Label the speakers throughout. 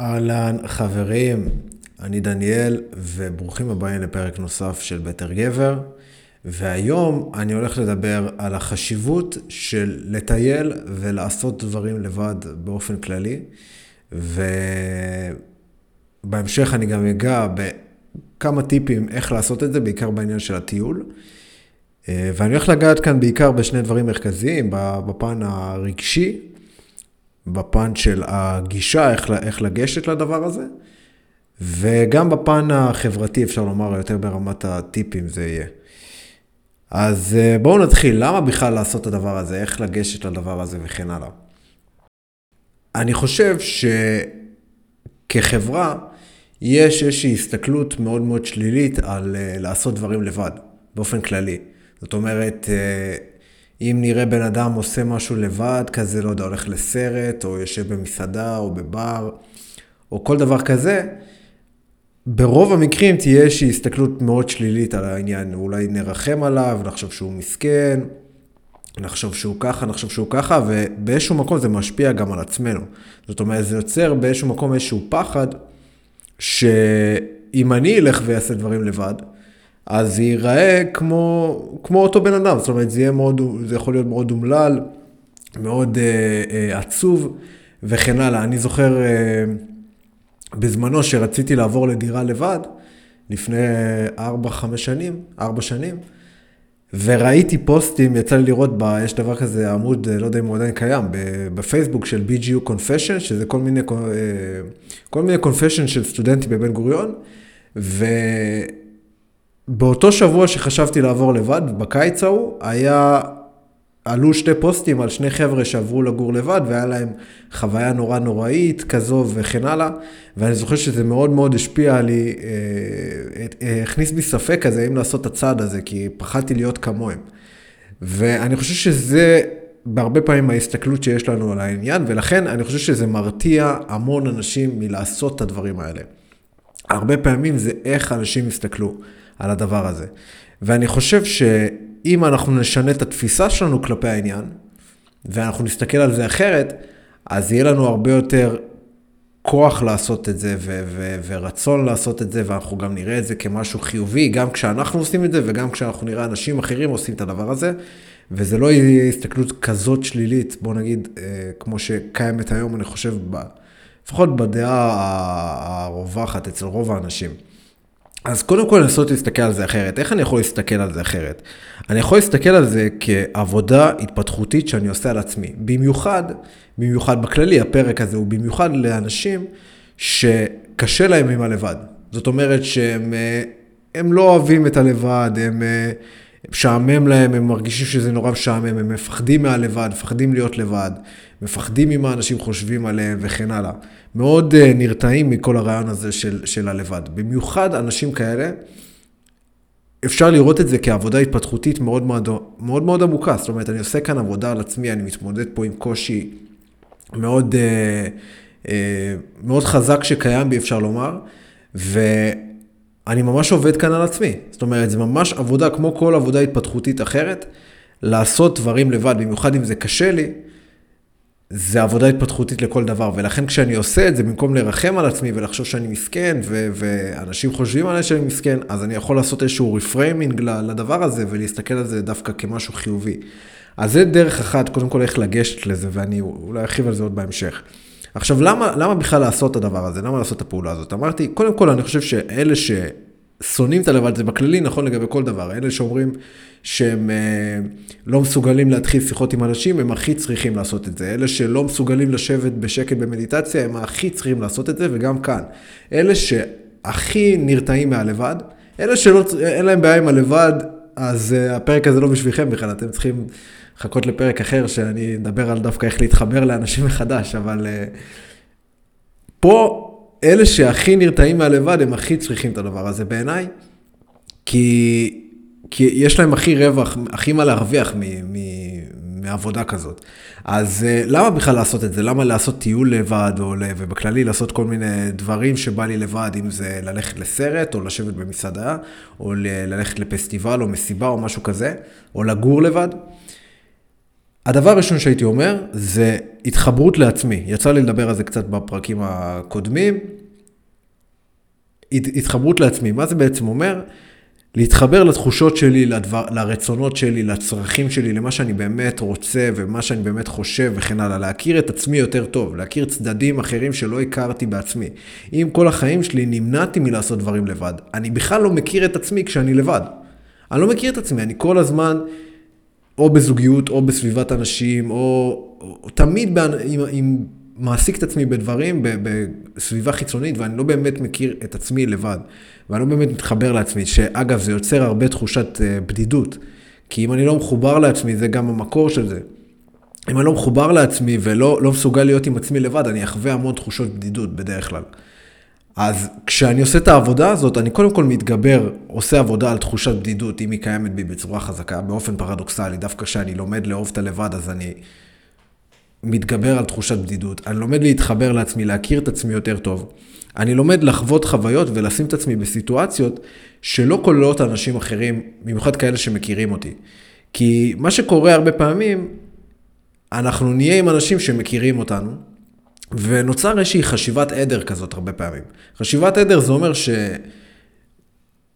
Speaker 1: אהלן, חברים, אני דניאל, וברוכים הבאים לפרק נוסף של בטר גבר. והיום אני הולך לדבר על החשיבות של לטייל ולעשות דברים לבד באופן כללי. ובהמשך אני גם אגע בכמה טיפים איך לעשות את זה, בעיקר בעניין של הטיול. ואני הולך לגעת כאן בעיקר בשני דברים מרכזיים, בפן הרגשי בפן של הגישה, איך, איך לגשת לדבר הזה, וגם בפן החברתי, אפשר לומר, יותר ברמת הטיפים זה יהיה. אז אה, בואו נתחיל, למה בכלל לעשות את הדבר הזה, איך לגשת לדבר הזה וכן הלאה. אני חושב שכחברה, יש איזושהי הסתכלות מאוד מאוד שלילית על אה, לעשות דברים לבד, באופן כללי. זאת אומרת, אה, אם נראה בן אדם עושה משהו לבד, כזה, לא יודע, הולך לסרט, או יושב במסעדה, או בבר, או כל דבר כזה, ברוב המקרים תהיה איזושהי הסתכלות מאוד שלילית על העניין. אולי נרחם עליו, נחשוב שהוא מסכן, נחשוב שהוא ככה, נחשוב שהוא ככה, ובאיזשהו מקום זה משפיע גם על עצמנו. זאת אומרת, זה יוצר באיזשהו מקום איזשהו פחד, שאם אני אלך ואעשה דברים לבד, אז זה ייראה כמו, כמו אותו בן אדם, זאת אומרת, זה, יהיה מאוד, זה יכול להיות מאוד אומלל, מאוד אה, אה, עצוב וכן הלאה. אני זוכר אה, בזמנו שרציתי לעבור לדירה לבד, לפני 4-5 שנים, 4 שנים, וראיתי פוסטים, יצא לי לראות, ב, יש דבר כזה, עמוד, לא יודע אם הוא עדיין קיים, בפייסבוק של BGU Confession, שזה כל מיני, אה, כל מיני confession של סטודנטים בבן גוריון, ו... באותו שבוע שחשבתי לעבור לבד, בקיץ ההוא, היה, עלו שתי פוסטים על שני חבר'ה שעברו לגור לבד, והיה להם חוויה נורא נוראית כזו וכן הלאה, ואני זוכר שזה מאוד מאוד השפיע עלי, אה, אה, הכניס בי ספק כזה, אם לעשות את הצעד הזה, כי פחדתי להיות כמוהם. ואני חושב שזה בהרבה פעמים ההסתכלות שיש לנו על העניין, ולכן אני חושב שזה מרתיע המון אנשים מלעשות את הדברים האלה. הרבה פעמים זה איך אנשים יסתכלו. על הדבר הזה. ואני חושב שאם אנחנו נשנה את התפיסה שלנו כלפי העניין, ואנחנו נסתכל על זה אחרת, אז יהיה לנו הרבה יותר כוח לעשות את זה ו- ו- ורצון לעשות את זה, ואנחנו גם נראה את זה כמשהו חיובי, גם כשאנחנו עושים את זה וגם כשאנחנו נראה אנשים אחרים עושים את הדבר הזה, וזה לא יהיה הסתכלות כזאת שלילית, בוא נגיד, אה, כמו שקיימת היום, אני חושב, ב- לפחות בדעה הרווחת אצל רוב האנשים. אז קודם כל לנסות להסתכל על זה אחרת. איך אני יכול להסתכל על זה אחרת? אני יכול להסתכל על זה כעבודה התפתחותית שאני עושה על עצמי. במיוחד, במיוחד בכללי, הפרק הזה הוא במיוחד לאנשים שקשה להם עם הלבד. זאת אומרת שהם אה, לא אוהבים את הלבד, הם אה, משעמם להם, הם מרגישים שזה נורא משעמם, הם מפחדים מהלבד, מפחדים להיות לבד, מפחדים ממה אנשים חושבים עליהם וכן הלאה. מאוד uh, נרתעים מכל הרעיון הזה של, של הלבד. במיוחד אנשים כאלה, אפשר לראות את זה כעבודה התפתחותית מאוד מאוד, מאוד מאוד עמוקה. זאת אומרת, אני עושה כאן עבודה על עצמי, אני מתמודד פה עם קושי מאוד, uh, uh, מאוד חזק שקיים בי, אפשר לומר, ואני ממש עובד כאן על עצמי. זאת אומרת, זה ממש עבודה כמו כל עבודה התפתחותית אחרת, לעשות דברים לבד, במיוחד אם זה קשה לי. זה עבודה התפתחותית לכל דבר, ולכן כשאני עושה את זה, במקום לרחם על עצמי ולחשוב שאני מסכן, ו- ואנשים חושבים עליי שאני מסכן, אז אני יכול לעשות איזשהו reframing לדבר הזה, ולהסתכל על זה דווקא כמשהו חיובי. אז זה דרך אחת, קודם כל איך לגשת לזה, ואני אולי ארחיב על זה עוד בהמשך. עכשיו, למה, למה בכלל לעשות את הדבר הזה? למה לעשות את הפעולה הזאת? אמרתי, קודם כל, אני חושב שאלה ש... שונאים את הלבד, זה בכללי נכון לגבי כל דבר. אלה שאומרים שהם אה, לא מסוגלים להתחיל שיחות עם אנשים, הם הכי צריכים לעשות את זה. אלה שלא מסוגלים לשבת בשקט במדיטציה, הם הכי צריכים לעשות את זה, וגם כאן. אלה שהכי נרתעים מהלבד, אלה שאין להם בעיה עם הלבד, אז אה, הפרק הזה לא בשבילכם בכלל, אתם צריכים לחכות לפרק אחר, שאני אדבר על דווקא איך להתחבר לאנשים מחדש, אבל אה, פה אלה שהכי נרתעים מהלבד, הם הכי צריכים את הדבר הזה בעיניי, כי, כי יש להם הכי רווח, הכי מה להרוויח מ, מ, מעבודה כזאת. אז אה, למה בכלל לעשות את זה? למה לעשות טיול לבד, או, ובכללי לעשות כל מיני דברים שבא לי לבד, אם זה ללכת לסרט, או לשבת במסעדה, או ללכת לפסטיבל, או מסיבה, או משהו כזה, או לגור לבד? הדבר הראשון שהייתי אומר, זה התחברות לעצמי, יצא לי לדבר על זה קצת בפרקים הקודמים. התחברות לעצמי, מה זה בעצם אומר? להתחבר לתחושות שלי, לדבר, לרצונות שלי, לצרכים שלי, למה שאני באמת רוצה ומה שאני באמת חושב וכן הלאה. להכיר את עצמי יותר טוב, להכיר צדדים אחרים שלא הכרתי בעצמי. אם כל החיים שלי נמנעתי מלעשות דברים לבד, אני בכלל לא מכיר את עצמי כשאני לבד. אני לא מכיר את עצמי, אני כל הזמן או בזוגיות או בסביבת אנשים, או, או, תמיד באנ... עם, עם מעסיק את עצמי בדברים בסביבה חיצונית, ואני לא באמת מכיר את עצמי לבד, ואני לא באמת מתחבר לעצמי, שאגב, זה יוצר הרבה תחושת אה, בדידות, כי אם אני לא מחובר לעצמי, זה גם המקור של זה. אם אני לא מחובר לעצמי ולא לא מסוגל להיות עם עצמי לבד, אני אחווה המון תחושות בדידות בדרך כלל. אז כשאני עושה את העבודה הזאת, אני קודם כל מתגבר, עושה עבודה על תחושת בדידות, אם היא קיימת בי בצורה חזקה, באופן פרדוקסלי, דווקא כשאני לומד לאהוב את הלבד, אז אני מתגבר על תחושת בדידות, אני לומד להתחבר לעצמי, להכיר את עצמי יותר טוב. אני לומד לחוות חוויות ולשים את עצמי בסיטואציות שלא כוללות אנשים אחרים, במיוחד כאלה שמכירים אותי. כי מה שקורה הרבה פעמים, אנחנו נהיה עם אנשים שמכירים אותנו, ונוצר איזושהי חשיבת עדר כזאת הרבה פעמים. חשיבת עדר זה אומר ש...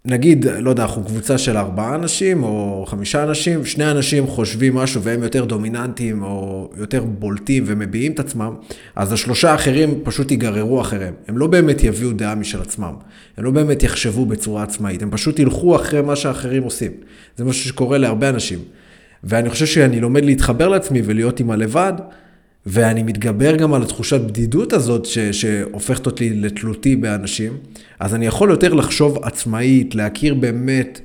Speaker 1: נגיד, לא יודע, אנחנו קבוצה של ארבעה אנשים או חמישה אנשים, שני אנשים חושבים משהו והם יותר דומיננטיים או יותר בולטים ומביעים את עצמם, אז השלושה האחרים פשוט ייגררו אחריהם. הם לא באמת יביאו דעה משל עצמם, הם לא באמת יחשבו בצורה עצמאית, הם פשוט ילכו אחרי מה שהאחרים עושים. זה משהו שקורה להרבה אנשים. ואני חושב שאני לומד להתחבר לעצמי ולהיות עם הלבד, ואני מתגבר גם על התחושת בדידות הזאת ש, שהופכת אותי לתלותי באנשים, אז אני יכול יותר לחשוב עצמאית, להכיר באמת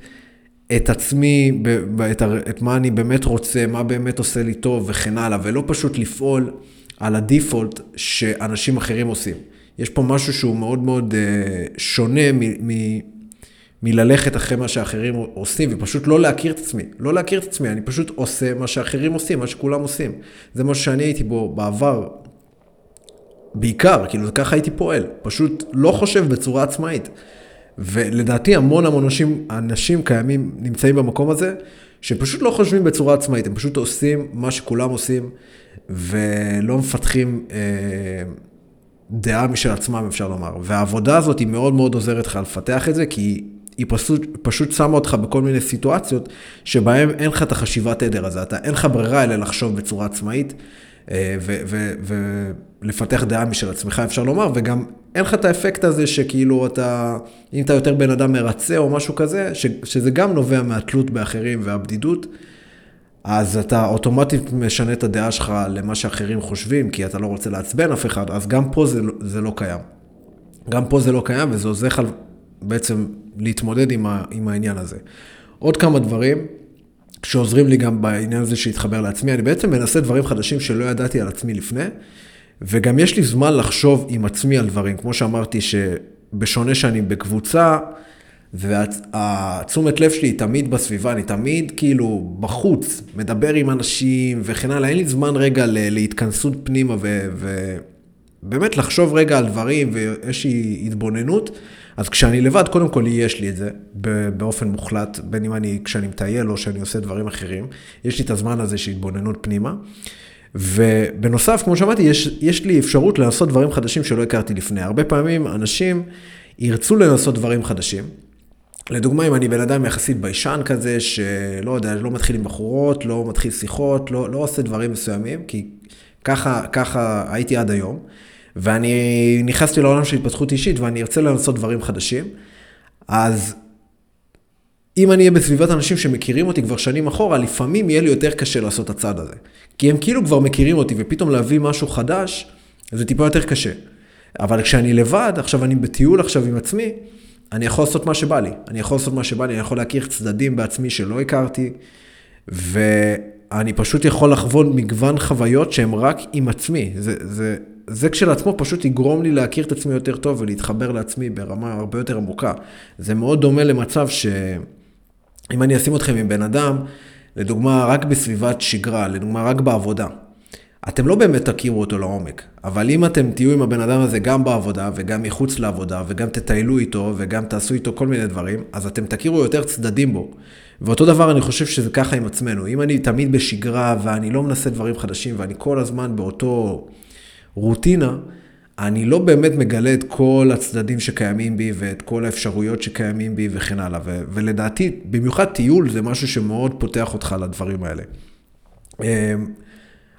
Speaker 1: את עצמי, את, את מה אני באמת רוצה, מה באמת עושה לי טוב וכן הלאה, ולא פשוט לפעול על הדיפולט שאנשים אחרים עושים. יש פה משהו שהוא מאוד מאוד אה, שונה מ... מ מללכת אחרי מה שאחרים עושים, ופשוט לא להכיר את עצמי. לא להכיר את עצמי, אני פשוט עושה מה שאחרים עושים, מה שכולם עושים. זה מה שאני הייתי בו בעבר, בעיקר, כאילו ככה הייתי פועל. פשוט לא חושב בצורה עצמאית. ולדעתי המון המון אנשים, אנשים קיימים, נמצאים במקום הזה, שפשוט לא חושבים בצורה עצמאית, הם פשוט עושים מה שכולם עושים, ולא מפתחים אה, דעה משל עצמם, אפשר לומר. והעבודה הזאת היא מאוד מאוד עוזרת לך לפתח את זה, כי היא פשוט, פשוט שמה אותך בכל מיני סיטואציות שבהן אין לך את החשיבת עדר הזה, אתה, אין לך ברירה אלא לחשוב בצורה עצמאית אה, ולפתח דעה משל עצמך, אפשר לומר, וגם אין לך את האפקט הזה שכאילו אתה, אם אתה יותר בן אדם מרצה או משהו כזה, ש, שזה גם נובע מהתלות באחרים והבדידות, אז אתה אוטומטית משנה את הדעה שלך למה שאחרים חושבים, כי אתה לא רוצה לעצבן אף אחד, אז גם פה זה, זה לא קיים. גם פה זה לא קיים, וזה עוזר לך בעצם להתמודד עם, ה, עם העניין הזה. עוד כמה דברים שעוזרים לי גם בעניין הזה שהתחבר לעצמי, אני בעצם מנסה דברים חדשים שלא ידעתי על עצמי לפני, וגם יש לי זמן לחשוב עם עצמי על דברים, כמו שאמרתי, שבשונה שאני בקבוצה, והתשומת לב שלי היא תמיד בסביבה, אני תמיד כאילו בחוץ, מדבר עם אנשים וכן הלאה, אין לי זמן רגע להתכנסות פנימה ובאמת לחשוב רגע על דברים ואיזושהי התבוננות. אז כשאני לבד, קודם כל יש לי את זה באופן מוחלט, בין אם אני, כשאני מטייל או שאני עושה דברים אחרים, יש לי את הזמן הזה של התבוננות פנימה. ובנוסף, כמו שאמרתי, יש, יש לי אפשרות לנסות דברים חדשים שלא הכרתי לפני. הרבה פעמים אנשים ירצו לנסות דברים חדשים. לדוגמה, אם אני בן אדם יחסית ביישן כזה, שלא יודע, לא מתחיל עם בחורות, לא מתחיל שיחות, לא, לא עושה דברים מסוימים, כי ככה, ככה הייתי עד היום. ואני נכנסתי לעולם של התפתחות אישית ואני ארצה לנסות דברים חדשים, אז אם אני אהיה בסביבת אנשים שמכירים אותי כבר שנים אחורה, לפעמים יהיה לי יותר קשה לעשות את הצעד הזה. כי הם כאילו כבר מכירים אותי, ופתאום להביא משהו חדש, זה טיפה יותר קשה. אבל כשאני לבד, עכשיו אני בטיול עכשיו עם עצמי, אני יכול לעשות מה שבא לי. אני יכול לעשות מה שבא לי, אני יכול להכיר צדדים בעצמי שלא הכרתי, ואני פשוט יכול לחוות מגוון חוויות שהן רק עם עצמי. זה, זה, זה כשלעצמו פשוט יגרום לי להכיר את עצמי יותר טוב ולהתחבר לעצמי ברמה הרבה יותר עמוקה. זה מאוד דומה למצב שאם אני אשים אתכם עם בן אדם, לדוגמה רק בסביבת שגרה, לדוגמה רק בעבודה, אתם לא באמת תכירו אותו לעומק, אבל אם אתם תהיו עם הבן אדם הזה גם בעבודה וגם מחוץ לעבודה וגם תטיילו איתו וגם תעשו איתו כל מיני דברים, אז אתם תכירו יותר צדדים בו. ואותו דבר אני חושב שזה ככה עם עצמנו. אם אני תמיד בשגרה ואני לא מנסה דברים חדשים ואני כל הזמן באותו רוטינה, אני לא באמת מגלה את כל הצדדים שקיימים בי ואת כל האפשרויות שקיימים בי וכן הלאה. ו- ולדעתי, במיוחד טיול זה משהו שמאוד פותח אותך לדברים האלה. אמ,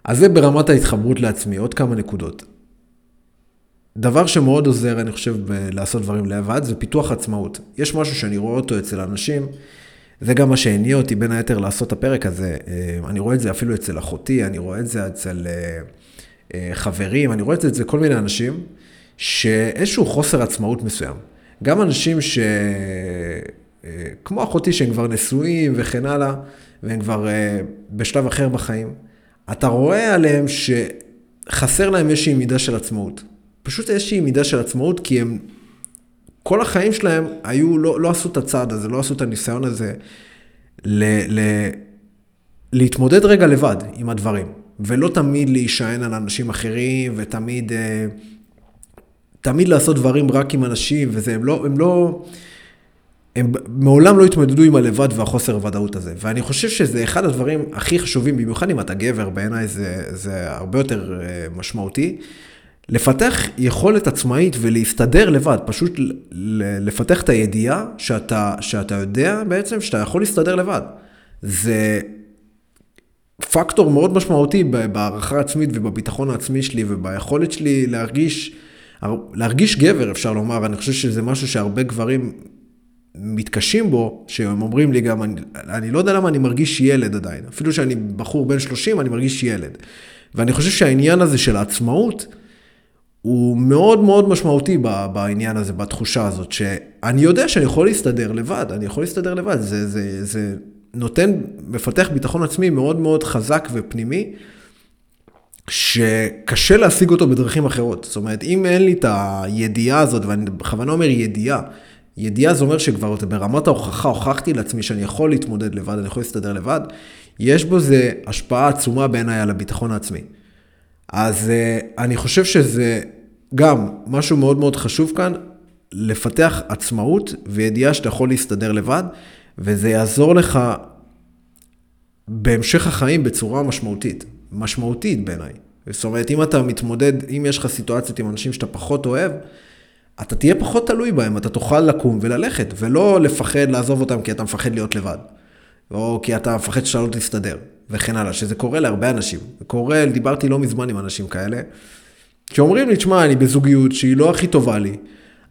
Speaker 1: אז זה ברמת ההתחברות לעצמי, עוד כמה נקודות. דבר שמאוד עוזר, אני חושב, לעשות דברים לבד, זה פיתוח עצמאות. יש משהו שאני רואה אותו אצל אנשים, זה גם מה שהניע אותי בין היתר לעשות את הפרק הזה. אמ, אני רואה את זה אפילו אצל אחותי, אני רואה את זה אצל... אה, אה, חברים, אני רואה את זה אצל כל מיני אנשים, שאיזשהו חוסר עצמאות מסוים. גם אנשים ש... אה, כמו אחותי שהם כבר נשואים וכן הלאה, והם כבר אה, בשלב אחר בחיים, אתה רואה עליהם שחסר להם איזושהי מידה של עצמאות. פשוט איזושהי מידה של עצמאות, כי הם, כל החיים שלהם היו, לא, לא עשו את הצעד הזה, לא עשו את הניסיון הזה ל, ל, להתמודד רגע לבד עם הדברים. ולא תמיד להישען על אנשים אחרים, ותמיד אה, תמיד לעשות דברים רק עם אנשים, וזה, הם לא, הם לא, הם מעולם לא התמודדו עם הלבד והחוסר הוודאות הזה. ואני חושב שזה אחד הדברים הכי חשובים, במיוחד אם אתה גבר, בעיניי זה, זה הרבה יותר אה, משמעותי. לפתח יכולת עצמאית ולהסתדר לבד, פשוט לפתח את הידיעה שאתה, שאתה יודע בעצם שאתה יכול להסתדר לבד. זה פקטור מאוד משמעותי בהערכה עצמית ובביטחון העצמי שלי וביכולת שלי להרגיש, להרגיש גבר, אפשר לומר. אני חושב שזה משהו שהרבה גברים מתקשים בו, שהם אומרים לי גם, אני, אני לא יודע למה אני מרגיש ילד עדיין. אפילו שאני בחור בן 30, אני מרגיש ילד. ואני חושב שהעניין הזה של העצמאות, הוא מאוד מאוד משמעותי בעניין הזה, בתחושה הזאת, שאני יודע שאני יכול להסתדר לבד, אני יכול להסתדר לבד, זה, זה, זה נותן, מפתח ביטחון עצמי מאוד מאוד חזק ופנימי, שקשה להשיג אותו בדרכים אחרות. זאת אומרת, אם אין לי את הידיעה הזאת, ואני בכוונה אומר ידיעה, ידיעה זה אומר שכבר ברמת ההוכחה, הוכחתי לעצמי שאני יכול להתמודד לבד, אני יכול להסתדר לבד, יש בו זה השפעה עצומה בעיניי על הביטחון העצמי. אז uh, אני חושב שזה גם משהו מאוד מאוד חשוב כאן, לפתח עצמאות וידיעה שאתה יכול להסתדר לבד, וזה יעזור לך בהמשך החיים בצורה משמעותית, משמעותית בעיניי. זאת אומרת, אם אתה מתמודד, אם יש לך סיטואציות עם אנשים שאתה פחות אוהב, אתה תהיה פחות תלוי בהם, אתה תוכל לקום וללכת, ולא לפחד לעזוב אותם כי אתה מפחד להיות לבד, או כי אתה מפחד שאתה לא תסתדר, וכן הלאה, שזה קורה להרבה אנשים. זה קורה, דיברתי לא מזמן עם אנשים כאלה, שאומרים לי, תשמע, אני בזוגיות שהיא לא הכי טובה לי,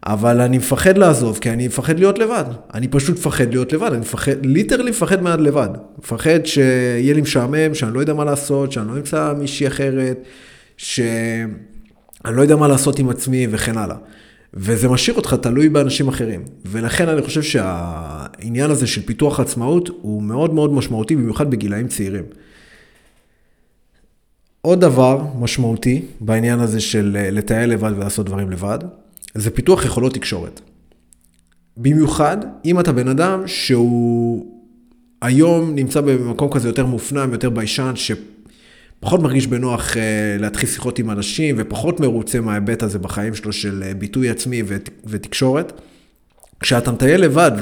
Speaker 1: אבל אני מפחד לעזוב, כי אני מפחד להיות לבד. אני פשוט מפחד להיות לבד, אני מפחד, ליטרלי מפחד מעט לבד. מפחד שיהיה לי משעמם, שאני לא יודע מה לעשות, שאני לא אמצא מישהי אחרת, שאני לא יודע מה לעשות עם עצמי וכן הלאה. וזה משאיר אותך תלוי באנשים אחרים. ולכן אני חושב שהעניין הזה של פיתוח עצמאות הוא מאוד מאוד משמעותי, במיוחד בגילאים צעירים. עוד דבר משמעותי בעניין הזה של לטייל לבד ולעשות דברים לבד, זה פיתוח יכולות תקשורת. במיוחד אם אתה בן אדם שהוא היום נמצא במקום כזה יותר מופנם, יותר ביישן, שפחות מרגיש בנוח uh, להתחיל שיחות עם אנשים ופחות מרוצה מההיבט הזה בחיים שלו של uh, ביטוי עצמי ות, ותקשורת. כשאתה מטייל לבד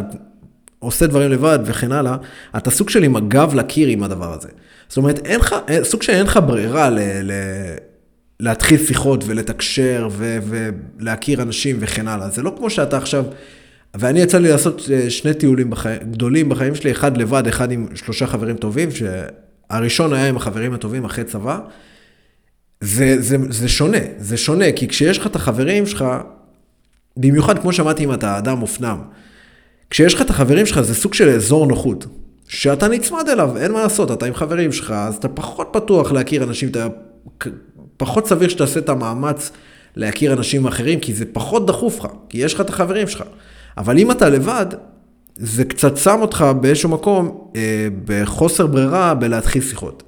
Speaker 1: ועושה דברים לבד וכן הלאה, אתה סוג של עם הגב לקיר עם הדבר הזה. זאת אומרת, אין לך, סוג שאין לך ברירה ל... ל להתחיל שיחות ולתקשר ו- ולהכיר אנשים וכן הלאה. זה לא כמו שאתה עכשיו, ואני יצא לי לעשות אה, שני טיולים בחי... גדולים בחיים שלי, אחד לבד, אחד עם שלושה חברים טובים, שהראשון היה עם החברים הטובים אחרי צבא. זה, זה, זה שונה, זה שונה, כי כשיש לך את החברים שלך, במיוחד כמו שאמרתי אם אתה אדם מופנם, כשיש לך את החברים שלך זה סוג של אזור נוחות, שאתה נצמד אליו, אין מה לעשות, אתה עם חברים שלך, אז אתה פחות פתוח להכיר אנשים, אתה פחות סביר שתעשה את המאמץ להכיר אנשים אחרים, כי זה פחות דחוף לך, כי יש לך את החברים שלך. אבל אם אתה לבד, זה קצת שם אותך באיזשהו מקום אה, בחוסר ברירה בלהתחיל שיחות.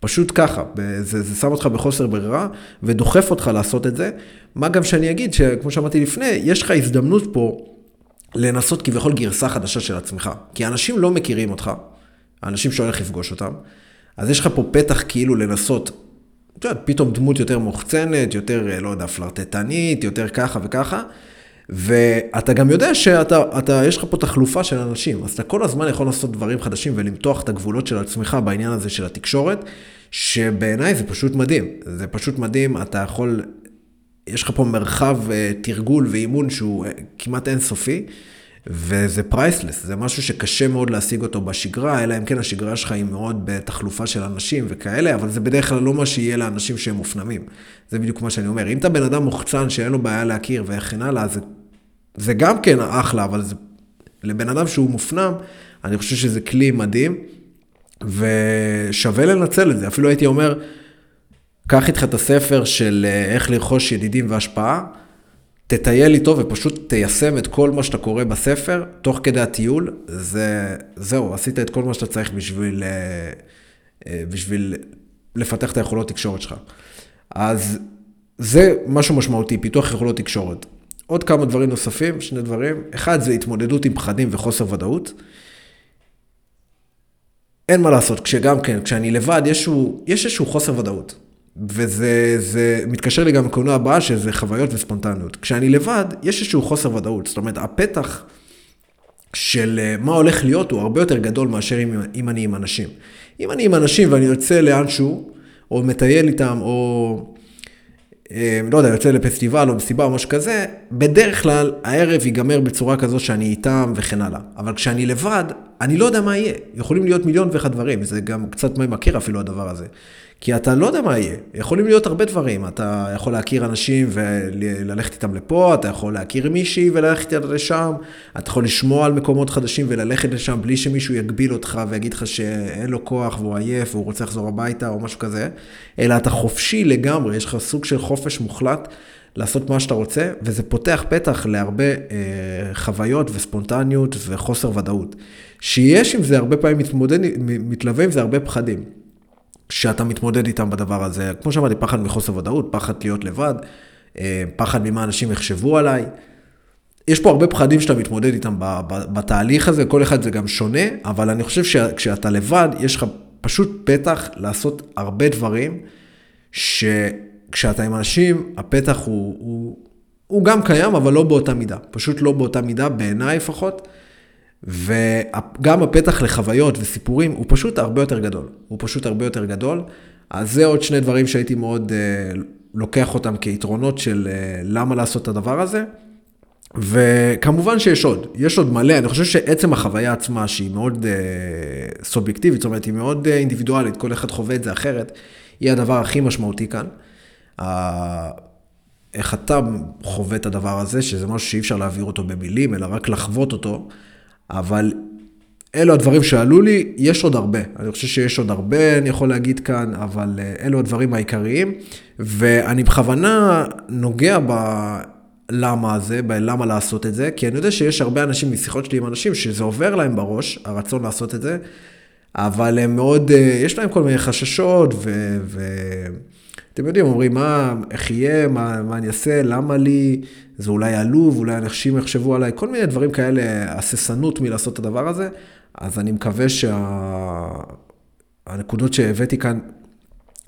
Speaker 1: פשוט ככה, זה, זה שם אותך בחוסר ברירה ודוחף אותך לעשות את זה. מה גם שאני אגיד, שכמו שאמרתי לפני, יש לך הזדמנות פה לנסות כביכול גרסה חדשה של עצמך. כי אנשים לא מכירים אותך, האנשים שהולך לפגוש אותם, אז יש לך פה פתח כאילו לנסות את יודעת, פתאום דמות יותר מוחצנת, יותר, אה, לא יודע, פלרטטנית, יותר ככה וככה, ואתה גם יודע שאתה, אתה, יש לך פה תחלופה של אנשים, אז אתה כל הזמן יכול לעשות דברים חדשים ולמתוח את הגבולות של עצמך בעניין הזה של התקשורת, שבעיניי זה פשוט מדהים. זה פשוט מדהים, אתה יכול, יש לך פה מרחב אה, תרגול ואימון שהוא אה, כמעט אינסופי. וזה פרייסלס, זה משהו שקשה מאוד להשיג אותו בשגרה, אלא אם כן השגרה שלך היא מאוד בתחלופה של אנשים וכאלה, אבל זה בדרך כלל לא מה שיהיה לאנשים שהם מופנמים. זה בדיוק מה שאני אומר. אם אתה בן אדם מוחצן שאין לו בעיה להכיר וכן הלאה, זה, זה גם כן אחלה, אבל זה, לבן אדם שהוא מופנם, אני חושב שזה כלי מדהים, ושווה לנצל את זה. אפילו הייתי אומר, קח איתך את הספר של אה, איך לרכוש ידידים והשפעה, תטייל איתו ופשוט תיישם את כל מה שאתה קורא בספר, תוך כדי הטיול, זה, זהו, עשית את כל מה שאתה צריך בשביל, אה, אה, בשביל לפתח את היכולות תקשורת שלך. אז זה משהו משמעותי, פיתוח יכולות תקשורת. עוד כמה דברים נוספים, שני דברים. אחד זה התמודדות עם פחדים וחוסר ודאות. אין מה לעשות, כשגם כן, כשאני לבד, יש, יש איזשהו חוסר ודאות. וזה זה מתקשר לי גם לקולנוע הבאה, שזה חוויות וספונטניות. כשאני לבד, יש איזשהו חוסר ודאות. זאת אומרת, הפתח של אה, מה הולך להיות הוא הרבה יותר גדול מאשר אם, אם אני עם אנשים. אם אני עם אנשים ואני יוצא לאנשהו, או מטייל איתם, או אה, לא יודע, יוצא לפסטיבל או מסיבה או משהו כזה, בדרך כלל הערב ייגמר בצורה כזו שאני איתם וכן הלאה. אבל כשאני לבד, אני לא יודע מה יהיה. יכולים להיות מיליון ואחד דברים, זה גם קצת מכיר אפילו הדבר הזה. כי אתה לא יודע מה יהיה, יכולים להיות הרבה דברים, אתה יכול להכיר אנשים וללכת איתם לפה, אתה יכול להכיר מישהי וללכת איתה לשם, אתה יכול לשמוע על מקומות חדשים וללכת לשם בלי שמישהו יגביל אותך ויגיד לך שאין לו כוח והוא עייף והוא רוצה לחזור הביתה או משהו כזה, אלא אתה חופשי לגמרי, יש לך סוג של חופש מוחלט. לעשות מה שאתה רוצה, וזה פותח פתח להרבה אה, חוויות וספונטניות וחוסר ודאות. שיש עם זה הרבה פעמים מתמודד, מתלווה עם זה הרבה פחדים. שאתה מתמודד איתם בדבר הזה. כמו שאמרתי, פחד מחוסר ודאות, פחד להיות לבד, אה, פחד ממה אנשים יחשבו עליי. יש פה הרבה פחדים שאתה מתמודד איתם בתהליך הזה, כל אחד זה גם שונה, אבל אני חושב שכשאתה לבד, יש לך פשוט פתח לעשות הרבה דברים, שכשאתה עם אנשים, הפתח הוא, הוא, הוא גם קיים, אבל לא באותה מידה. פשוט לא באותה מידה, בעיניי לפחות. וגם הפתח לחוויות וסיפורים הוא פשוט הרבה יותר גדול. הוא פשוט הרבה יותר גדול. אז זה עוד שני דברים שהייתי מאוד uh, לוקח אותם כיתרונות של uh, למה לעשות את הדבר הזה. וכמובן שיש עוד, יש עוד מלא, אני חושב שעצם החוויה עצמה שהיא מאוד uh, סובייקטיבית, זאת אומרת היא מאוד uh, אינדיבידואלית, כל אחד חווה את זה אחרת, היא הדבר הכי משמעותי כאן. Uh, איך אתה חווה את הדבר הזה, שזה משהו שאי אפשר להעביר אותו במילים, אלא רק לחוות אותו. אבל אלו הדברים שעלו לי, יש עוד הרבה. אני חושב שיש עוד הרבה, אני יכול להגיד כאן, אבל אה, אלו הדברים העיקריים. ואני בכוונה נוגע בלמה הזה, בלמה לעשות את זה, כי אני יודע שיש הרבה אנשים משיחות שלי עם אנשים שזה עובר להם בראש, הרצון לעשות את זה, אבל הם מאוד, אה, יש להם כל מיני חששות, ו... ו... אתם יודעים, אומרים, מה, איך יהיה, מה, מה אני אעשה, למה לי, זה אולי עלוב, אולי אנשים יחשבו עליי, כל מיני דברים כאלה, הססנות מלעשות את הדבר הזה. אז אני מקווה שהנקודות שה... שהבאתי כאן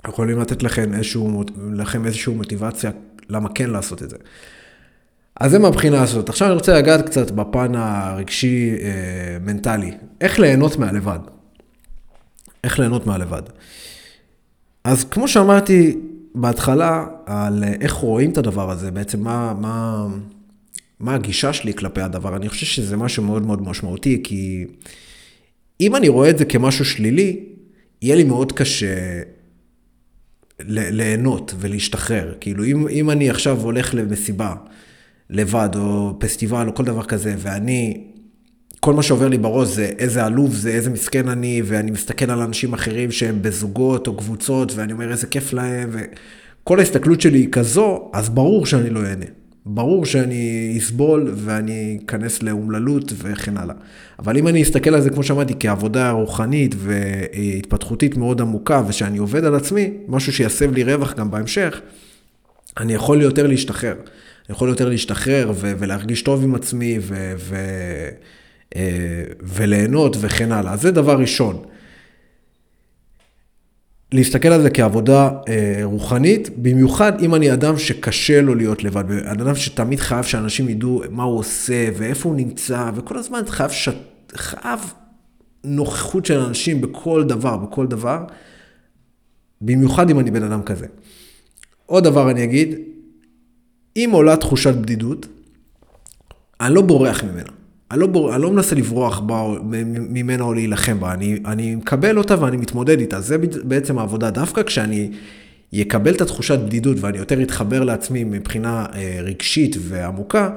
Speaker 1: יכולים לתת לכם איזשהו, לכם איזושהי מוטיבציה למה כן לעשות את זה. אז זה מהבחינה הזאת. עכשיו אני רוצה לגעת קצת בפן הרגשי-מנטלי. אה, איך ליהנות מהלבד. איך ליהנות מהלבד. אז כמו שאמרתי, בהתחלה על איך רואים את הדבר הזה, בעצם מה, מה, מה הגישה שלי כלפי הדבר. אני חושב שזה משהו מאוד מאוד משמעותי, כי אם אני רואה את זה כמשהו שלילי, יהיה לי מאוד קשה ליהנות ולהשתחרר. כאילו, אם, אם אני עכשיו הולך למסיבה לבד, או פסטיבל, או כל דבר כזה, ואני כל מה שעובר לי בראש זה איזה עלוב זה, איזה מסכן אני, ואני מסתכל על אנשים אחרים שהם בזוגות או קבוצות, ואני אומר איזה כיף להם, וכל ההסתכלות שלי היא כזו, אז ברור שאני לא אהנה. ברור שאני אסבול ואני אכנס לאומללות וכן הלאה. אבל אם אני אסתכל על זה, כמו שאמרתי, כעבודה רוחנית והתפתחותית מאוד עמוקה, ושאני עובד על עצמי, משהו שיסב לי רווח גם בהמשך, אני יכול יותר להשתחרר. אני יכול יותר להשתחרר ולהרגיש טוב עם עצמי ו- ו- וליהנות וכן הלאה. זה דבר ראשון. להסתכל על זה כעבודה אה, רוחנית, במיוחד אם אני אדם שקשה לו להיות לבד, אדם שתמיד חייב שאנשים ידעו מה הוא עושה ואיפה הוא נמצא, וכל הזמן חייב, ש... חייב נוכחות של אנשים בכל דבר, בכל דבר, במיוחד אם אני בן אדם כזה. עוד דבר אני אגיד, אם עולה תחושת בדידות, אני לא בורח ממנה. אני לא, בור... אני לא מנסה לברוח בה, ממנה או להילחם בה, אני, אני מקבל אותה ואני מתמודד איתה. זה בעצם העבודה. דווקא כשאני אקבל את התחושת בדידות ואני יותר אתחבר לעצמי מבחינה אה, רגשית ועמוקה,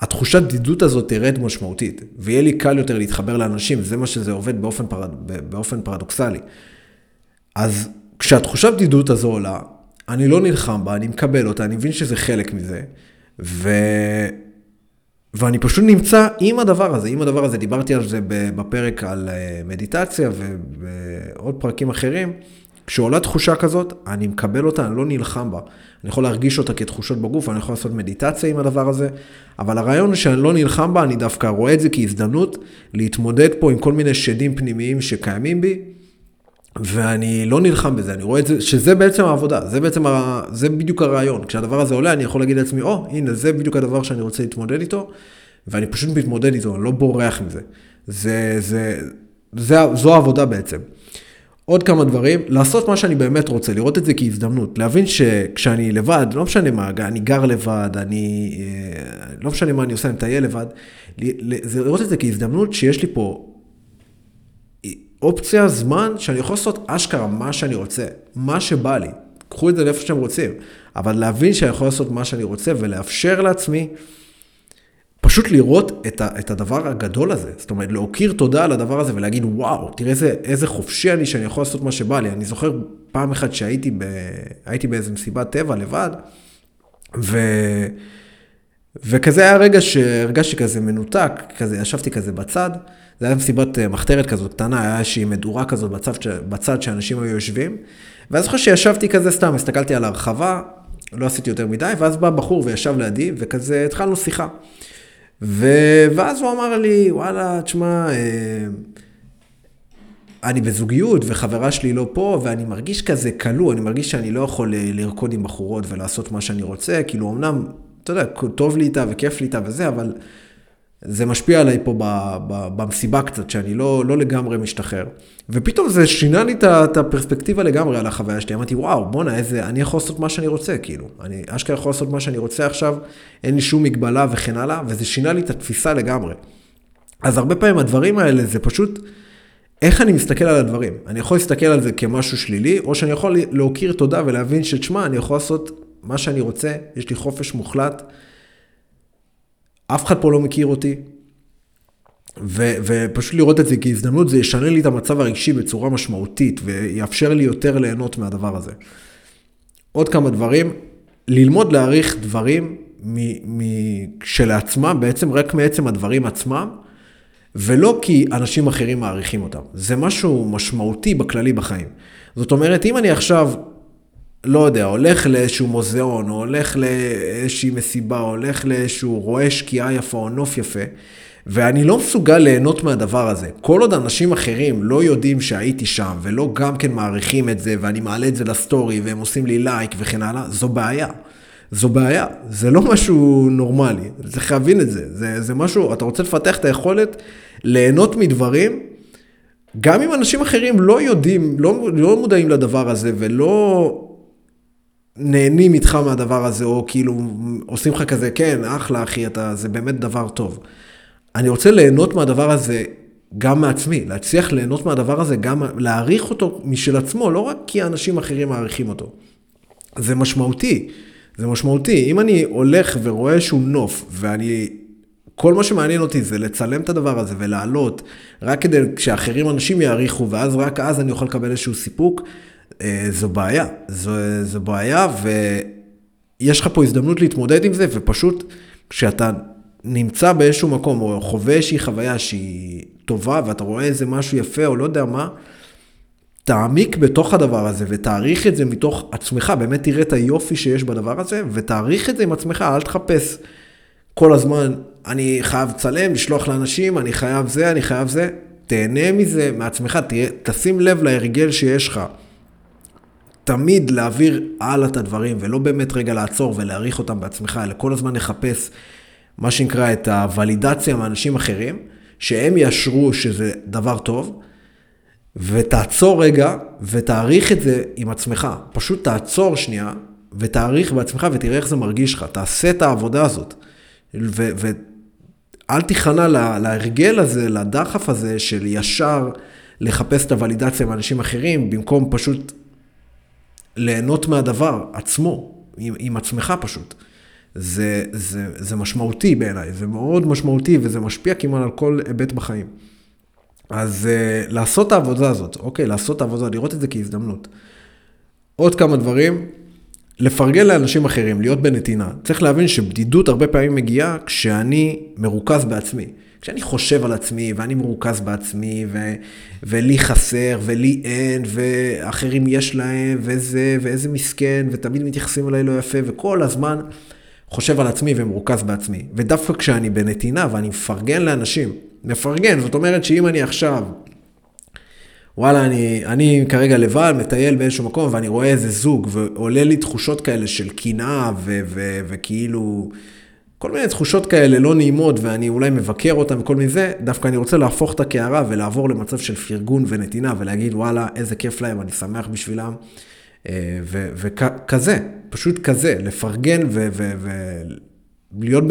Speaker 1: התחושת בדידות הזאת תרד משמעותית, ויהיה לי קל יותר להתחבר לאנשים, זה מה שזה עובד באופן, פרד... באופן פרדוקסלי. אז כשהתחושת בדידות הזו עולה, אני לא נלחם בה, אני מקבל אותה, אני מבין שזה חלק מזה, ו... ואני פשוט נמצא עם הדבר הזה, עם הדבר הזה. דיברתי על זה בפרק על אה, מדיטציה ובעוד פרקים אחרים. כשעולה תחושה כזאת, אני מקבל אותה, אני לא נלחם בה. אני יכול להרגיש אותה כתחושות בגוף, אני יכול לעשות מדיטציה עם הדבר הזה, אבל הרעיון הוא שאני לא נלחם בה, אני דווקא רואה את זה כהזדמנות להתמודד פה עם כל מיני שדים פנימיים שקיימים בי, ואני לא נלחם בזה, אני רואה את זה, שזה בעצם העבודה, זה בעצם, ה, זה בדיוק הרעיון. כשהדבר הזה עולה, אני יכול להגיד לעצמי, או, oh, הנה, זה בדיוק הדבר שאני רוצה להתמודד איתו, ואני פשוט מתמודד איתו, אני לא בורח מזה. זה, זה, זה, זו העבודה בעצם. עוד כמה דברים, לעשות מה שאני באמת רוצה, לראות את זה כהזדמנות, להבין שכשאני לבד, לא משנה מה, אני גר לבד, אני, אה, לא משנה מה אני עושה, אני מטייל לבד, לראות את זה כהזדמנות שיש לי פה אופציה, זמן, שאני יכול לעשות אשכרה מה שאני רוצה, מה שבא לי. קחו את זה לאיפה שאתם רוצים, אבל להבין שאני יכול לעשות מה שאני רוצה ולאפשר לעצמי פשוט לראות את, ה, את הדבר הגדול הזה. זאת אומרת, להכיר תודה על הדבר הזה ולהגיד, וואו, תראה איזה, איזה חופשי אני שאני יכול לעשות מה שבא לי. אני זוכר פעם אחת שהייתי באיזה מסיבת טבע לבד, ו... וכזה היה רגע שהרגשתי כזה מנותק, כזה ישבתי כזה בצד, זה היה מסיבת אה, מחתרת כזאת קטנה, היה איזושהי מדורה כזאת בצד, בצד שאנשים היו יושבים, ואז זוכר שישבתי כזה סתם, הסתכלתי על הרחבה, לא עשיתי יותר מדי, ואז בא בחור וישב לידי, וכזה התחלנו שיחה. ו... ואז הוא אמר לי, וואלה, תשמע, אה, אני בזוגיות וחברה שלי לא פה, ואני מרגיש כזה כלוא, אני מרגיש שאני לא יכול אה, לרקוד עם בחורות ולעשות מה שאני רוצה, כאילו אמנם, אתה יודע, טוב לי איתה וכיף לי איתה וזה, אבל זה משפיע עליי פה במסיבה קצת, שאני לא, לא לגמרי משתחרר. ופתאום זה שינה לי את הפרספקטיבה לגמרי על החוויה שלי. אמרתי, וואו, בואנה, איזה, אני יכול לעשות מה שאני רוצה, כאילו. אני אשכרה יכול לעשות מה שאני רוצה עכשיו, אין לי שום מגבלה וכן הלאה, וזה שינה לי את התפיסה לגמרי. אז הרבה פעמים הדברים האלה זה פשוט, איך אני מסתכל על הדברים. אני יכול להסתכל על זה כמשהו שלילי, או שאני יכול להכיר תודה ולהבין שתשמע, אני יכול לעשות מה שאני רוצה, יש לי חופש מוחלט. אף אחד פה לא מכיר אותי, ו, ופשוט לראות את זה כהזדמנות, זה ישנה לי את המצב הרגשי בצורה משמעותית, ויאפשר לי יותר ליהנות מהדבר הזה. עוד כמה דברים, ללמוד להעריך דברים כשלעצמם, בעצם רק מעצם הדברים עצמם, ולא כי אנשים אחרים מעריכים אותם. זה משהו משמעותי בכללי בחיים. זאת אומרת, אם אני עכשיו לא יודע, הולך לאיזשהו מוזיאון, או הולך לאיזושהי מסיבה, או הולך לאיזשהו רואה שקיעה יפה או נוף יפה, ואני לא מסוגל ליהנות מהדבר הזה. כל עוד אנשים אחרים לא יודעים שהייתי שם, ולא גם כן מעריכים את זה, ואני מעלה את זה לסטורי, והם עושים לי לייק וכן הלאה, זו בעיה. זו בעיה, זה לא משהו נורמלי, צריך להבין את זה. זה, זה משהו, אתה רוצה לפתח את היכולת ליהנות מדברים, גם אם אנשים אחרים לא יודעים, לא, לא מודעים לדבר הזה, ולא נהנים איתך מהדבר הזה, או כאילו עושים לך כזה, כן, אחלה אחי, אתה, זה באמת דבר טוב. אני רוצה ליהנות מהדבר הזה גם מעצמי, להצליח ליהנות מהדבר הזה, גם להעריך אותו משל עצמו, לא רק כי אנשים אחרים מעריכים אותו. זה משמעותי, זה משמעותי. אם אני הולך ורואה איזשהו נוף, ואני, כל מה שמעניין אותי זה לצלם את הדבר הזה ולעלות, רק כדי שאחרים אנשים יעריכו, ואז רק אז אני אוכל לקבל איזשהו סיפוק, זו בעיה, זו, זו בעיה, ויש לך פה הזדמנות להתמודד עם זה, ופשוט כשאתה נמצא באיזשהו מקום, או חווה איזושהי חוויה שהיא טובה, ואתה רואה איזה משהו יפה, או לא יודע מה, תעמיק בתוך הדבר הזה, ותעריך את זה מתוך עצמך, באמת תראה את היופי שיש בדבר הזה, ותעריך את זה עם עצמך, אל תחפש כל הזמן, אני חייב לצלם, לשלוח לאנשים, אני חייב זה, אני חייב זה. תהנה מזה מעצמך, תהיה, תשים לב להרגל שיש לך. תמיד להעביר הלאה את הדברים, ולא באמת רגע לעצור ולהעריך אותם בעצמך, אלא כל הזמן לחפש מה שנקרא את הוולידציה מאנשים אחרים, שהם יאשרו שזה דבר טוב, ותעצור רגע ותעריך את זה עם עצמך. פשוט תעצור שנייה ותעריך בעצמך ותראה איך זה מרגיש לך. תעשה את העבודה הזאת. ואל תיכנע להרגל הזה, לדחף הזה של ישר לחפש את הוולידציה מאנשים אחרים, במקום פשוט ליהנות מהדבר עצמו, עם, עם עצמך פשוט. זה, זה, זה משמעותי בעיניי, זה מאוד משמעותי וזה משפיע כמעט על כל היבט בחיים. אז uh, לעשות את העבודה הזאת, אוקיי, לעשות את העבודה, לראות את זה כהזדמנות. עוד כמה דברים, לפרגן לאנשים אחרים, להיות בנתינה. צריך להבין שבדידות הרבה פעמים מגיעה כשאני מרוכז בעצמי. כשאני חושב על עצמי, ואני מרוכז בעצמי, ו- ולי חסר, ולי אין, ואחרים יש להם, וזה, ואיזה מסכן, ותמיד מתייחסים אליי לא יפה, וכל הזמן חושב על עצמי ומרוכז בעצמי. ודווקא כשאני בנתינה ואני מפרגן לאנשים, מפרגן, זאת אומרת שאם אני עכשיו, וואלה, אני, אני כרגע לבד, מטייל באיזשהו מקום, ואני רואה איזה זוג, ועולה לי תחושות כאלה של קנאה, וכאילו... כל מיני תחושות כאלה לא נעימות, ואני אולי מבקר אותן וכל מיני זה, דווקא אני רוצה להפוך את הקערה ולעבור למצב של פרגון ונתינה, ולהגיד, וואלה, איזה כיף להם, אני שמח בשבילם. אה, וכזה, פשוט כזה, לפרגן ולהיות.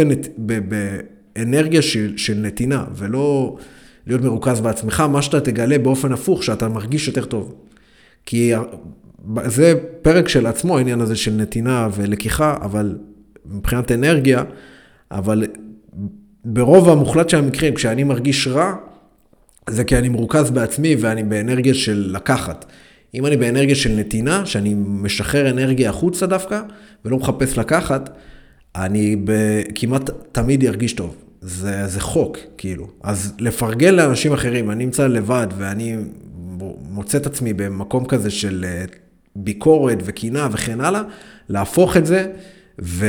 Speaker 1: באנרגיה של, של נתינה, ולא להיות מרוכז בעצמך, מה שאתה תגלה באופן הפוך, שאתה מרגיש יותר טוב. כי זה פרק של עצמו, העניין הזה של נתינה ולקיחה, אבל מבחינת אנרגיה, אבל ברוב המוחלט של המקרים, כשאני מרגיש רע, זה כי אני מרוכז בעצמי ואני באנרגיה של לקחת. אם אני באנרגיה של נתינה, שאני משחרר אנרגיה החוצה דווקא, ולא מחפש לקחת, אני כמעט תמיד ארגיש טוב. זה, זה חוק, כאילו. אז לפרגן לאנשים אחרים, אני נמצא לבד ואני מוצא את עצמי במקום כזה של אה, ביקורת וקנאה וכן הלאה, להפוך את זה ו...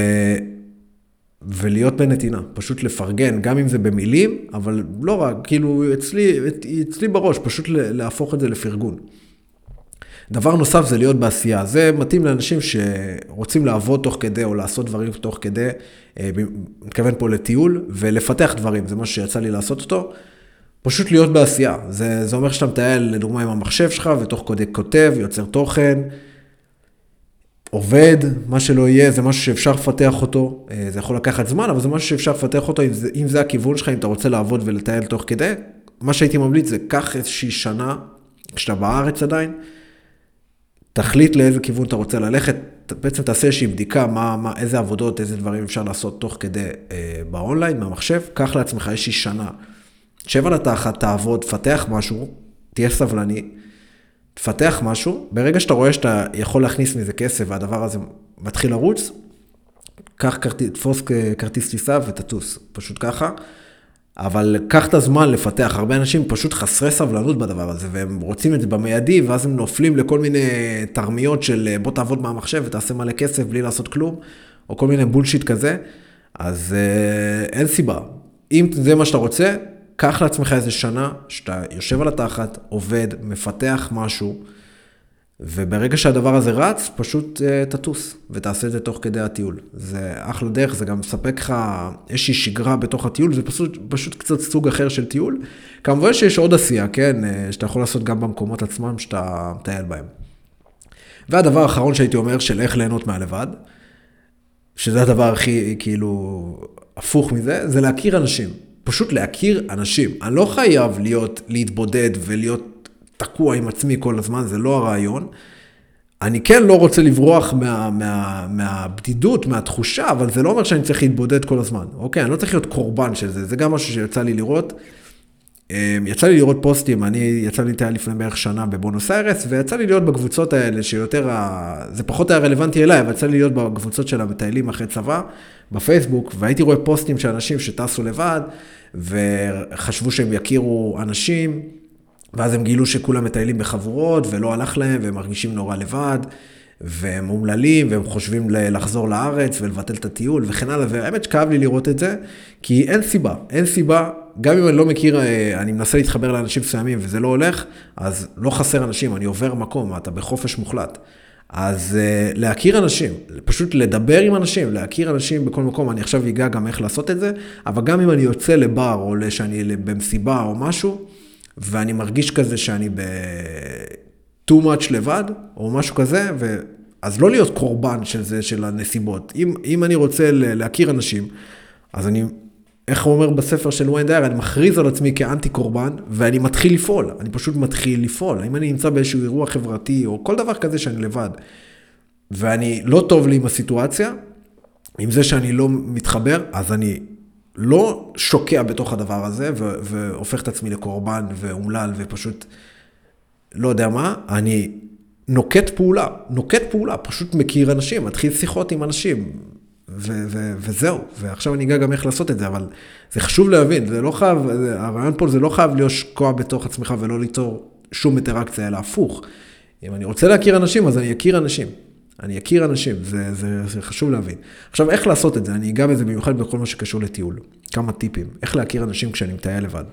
Speaker 1: ולהיות בנתינה, פשוט לפרגן, גם אם זה במילים, אבל לא רק, כאילו אצלי, אצלי בראש, פשוט להפוך את זה לפרגון. דבר נוסף זה להיות בעשייה. זה מתאים לאנשים שרוצים לעבוד תוך כדי או לעשות דברים תוך כדי, אה, מתכוון פה לטיול ולפתח דברים, זה מה שיצא לי לעשות אותו. פשוט להיות בעשייה. זה, זה אומר שאתה מטייל לדוגמה עם המחשב שלך ותוך כדי כותב, יוצר תוכן, עובד, מה שלא יהיה, זה משהו שאפשר לפתח אותו. אה, זה יכול לקחת זמן, אבל זה משהו שאפשר לפתח אותו אם זה, אם זה הכיוון שלך, אם אתה רוצה לעבוד ולטייל תוך כדי. מה שהייתי ממליץ זה קח איזושהי שנה, כשאתה בארץ עדיין, תחליט לאיזה כיוון אתה רוצה ללכת, בעצם תעשה איזושהי בדיקה, מה, מה, איזה עבודות, איזה דברים אפשר לעשות תוך כדי אה, באונליין, מהמחשב, קח לעצמך איזושהי שנה. תשב על התחת, תעבוד, תפתח משהו, תהיה סבלני, תפתח משהו, ברגע שאתה רואה שאתה יכול להכניס מזה כסף והדבר הזה מתחיל לרוץ, קח, תפוס כרטיס טיסה ותטוס, פשוט ככה. אבל קח את הזמן לפתח, הרבה אנשים פשוט חסרי סבלנות בדבר הזה, והם רוצים את זה במיידי, ואז הם נופלים לכל מיני תרמיות של בוא תעבוד מהמחשב ותעשה מלא כסף בלי לעשות כלום, או כל מיני בולשיט כזה, אז אה, אין סיבה. אם זה מה שאתה רוצה, קח לעצמך איזה שנה שאתה יושב על התחת, עובד, מפתח משהו, וברגע שהדבר הזה רץ, פשוט uh, תטוס, ותעשה את זה תוך כדי הטיול. זה אחלה דרך, זה גם מספק לך איזושהי שגרה בתוך הטיול, זה פשוט, פשוט קצת סוג אחר של טיול. כמובן שיש עוד עשייה, כן, uh, שאתה יכול לעשות גם במקומות עצמם שאתה מטייל בהם. והדבר האחרון שהייתי אומר, של איך ליהנות מהלבד, שזה הדבר הכי, כאילו, הפוך מזה, זה להכיר אנשים. פשוט להכיר אנשים. אני לא חייב להיות, להתבודד ולהיות תקוע עם עצמי כל הזמן, זה לא הרעיון. אני כן לא רוצה לברוח מה, מה, מהבדידות, מהתחושה, אבל זה לא אומר שאני צריך להתבודד כל הזמן, אוקיי? אני לא צריך להיות קורבן של זה, זה גם משהו שיצא לי לראות. אמ, יצא לי לראות פוסטים, אני יצא לי לטייל לפני בערך שנה בבונוס איירס, ויצא לי להיות בקבוצות האלה שיותר, ה... זה פחות היה רלוונטי אליי, אבל יצא לי להיות בקבוצות של המטיילים אחרי צבא, בפייסבוק, והייתי רואה פוסטים של אנשים שטסו לבד, וחשבו שהם יכירו אנשים. ואז הם גילו שכולם מטיילים בחבורות, ולא הלך להם, והם מרגישים נורא לבד, והם אומללים, והם חושבים לחזור לארץ ולבטל את הטיול וכן הלאה, והאמת שכאב לי לראות את זה, כי אין סיבה, אין סיבה, גם אם אני לא מכיר, אה, אני מנסה להתחבר לאנשים מסוימים וזה לא הולך, אז לא חסר אנשים, אני עובר מקום, אתה בחופש מוחלט. אז uh, להכיר אנשים, פשוט לדבר עם אנשים, להכיר אנשים בכל מקום, אני עכשיו אגע גם איך לעשות את זה, אבל גם אם אני יוצא לבר או שאני במסיבה או משהו, ואני מרגיש כזה שאני ב... too much לבד, או משהו כזה, ו... אז לא להיות קורבן של זה, של הנסיבות. אם, אם אני רוצה להכיר אנשים, אז אני, איך הוא אומר בספר של ויין דייר, אני מכריז על עצמי כאנטי קורבן, ואני מתחיל לפעול, אני פשוט מתחיל לפעול. אם אני נמצא באיזשהו אירוע חברתי, או כל דבר כזה שאני לבד, ואני לא טוב לי עם הסיטואציה, עם זה שאני לא מתחבר, אז אני לא שוקע בתוך הדבר הזה, ו- והופך את עצמי לקורבן ואומלל, ופשוט לא יודע מה, אני נוקט פעולה, נוקט פעולה, פשוט מכיר אנשים, מתחיל שיחות עם אנשים, ו- ו- וזהו. ועכשיו אני אגע גם איך לעשות את זה, אבל זה חשוב להבין, זה לא חייב, הרעיון פה זה לא חייב להיות שקוע בתוך עצמך ולא ליצור שום אינטראקציה, אלא הפוך. אם אני רוצה להכיר אנשים, אז אני אכיר אנשים. אני אכיר אנשים, זה, זה, זה חשוב להבין. עכשיו, איך לעשות את זה? אני אגע בזה במיוחד בכל מה שקשור לטיול. כמה טיפים. איך להכיר אנשים כשאני מטייל לבד.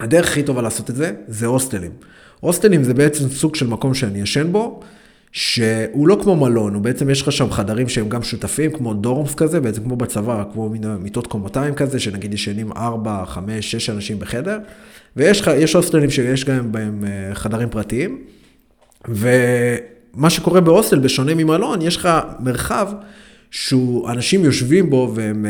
Speaker 1: הדרך הכי טובה לעשות את זה, זה הוסטלים. הוסטלים זה בעצם סוג של מקום שאני ישן בו, שהוא לא כמו מלון, הוא בעצם יש לך שם חדרים שהם גם שותפים, כמו דורמס כזה, בעצם כמו בצבא, כמו מיטות קומותיים כזה, שנגיד ישנים 4, 5, 6 אנשים בחדר, ויש הוסטלים שיש גם בהם אה, חדרים פרטיים, ומה שקורה בהוסטל, בשונה ממלון, יש לך מרחב שהוא, אנשים יושבים בו והם...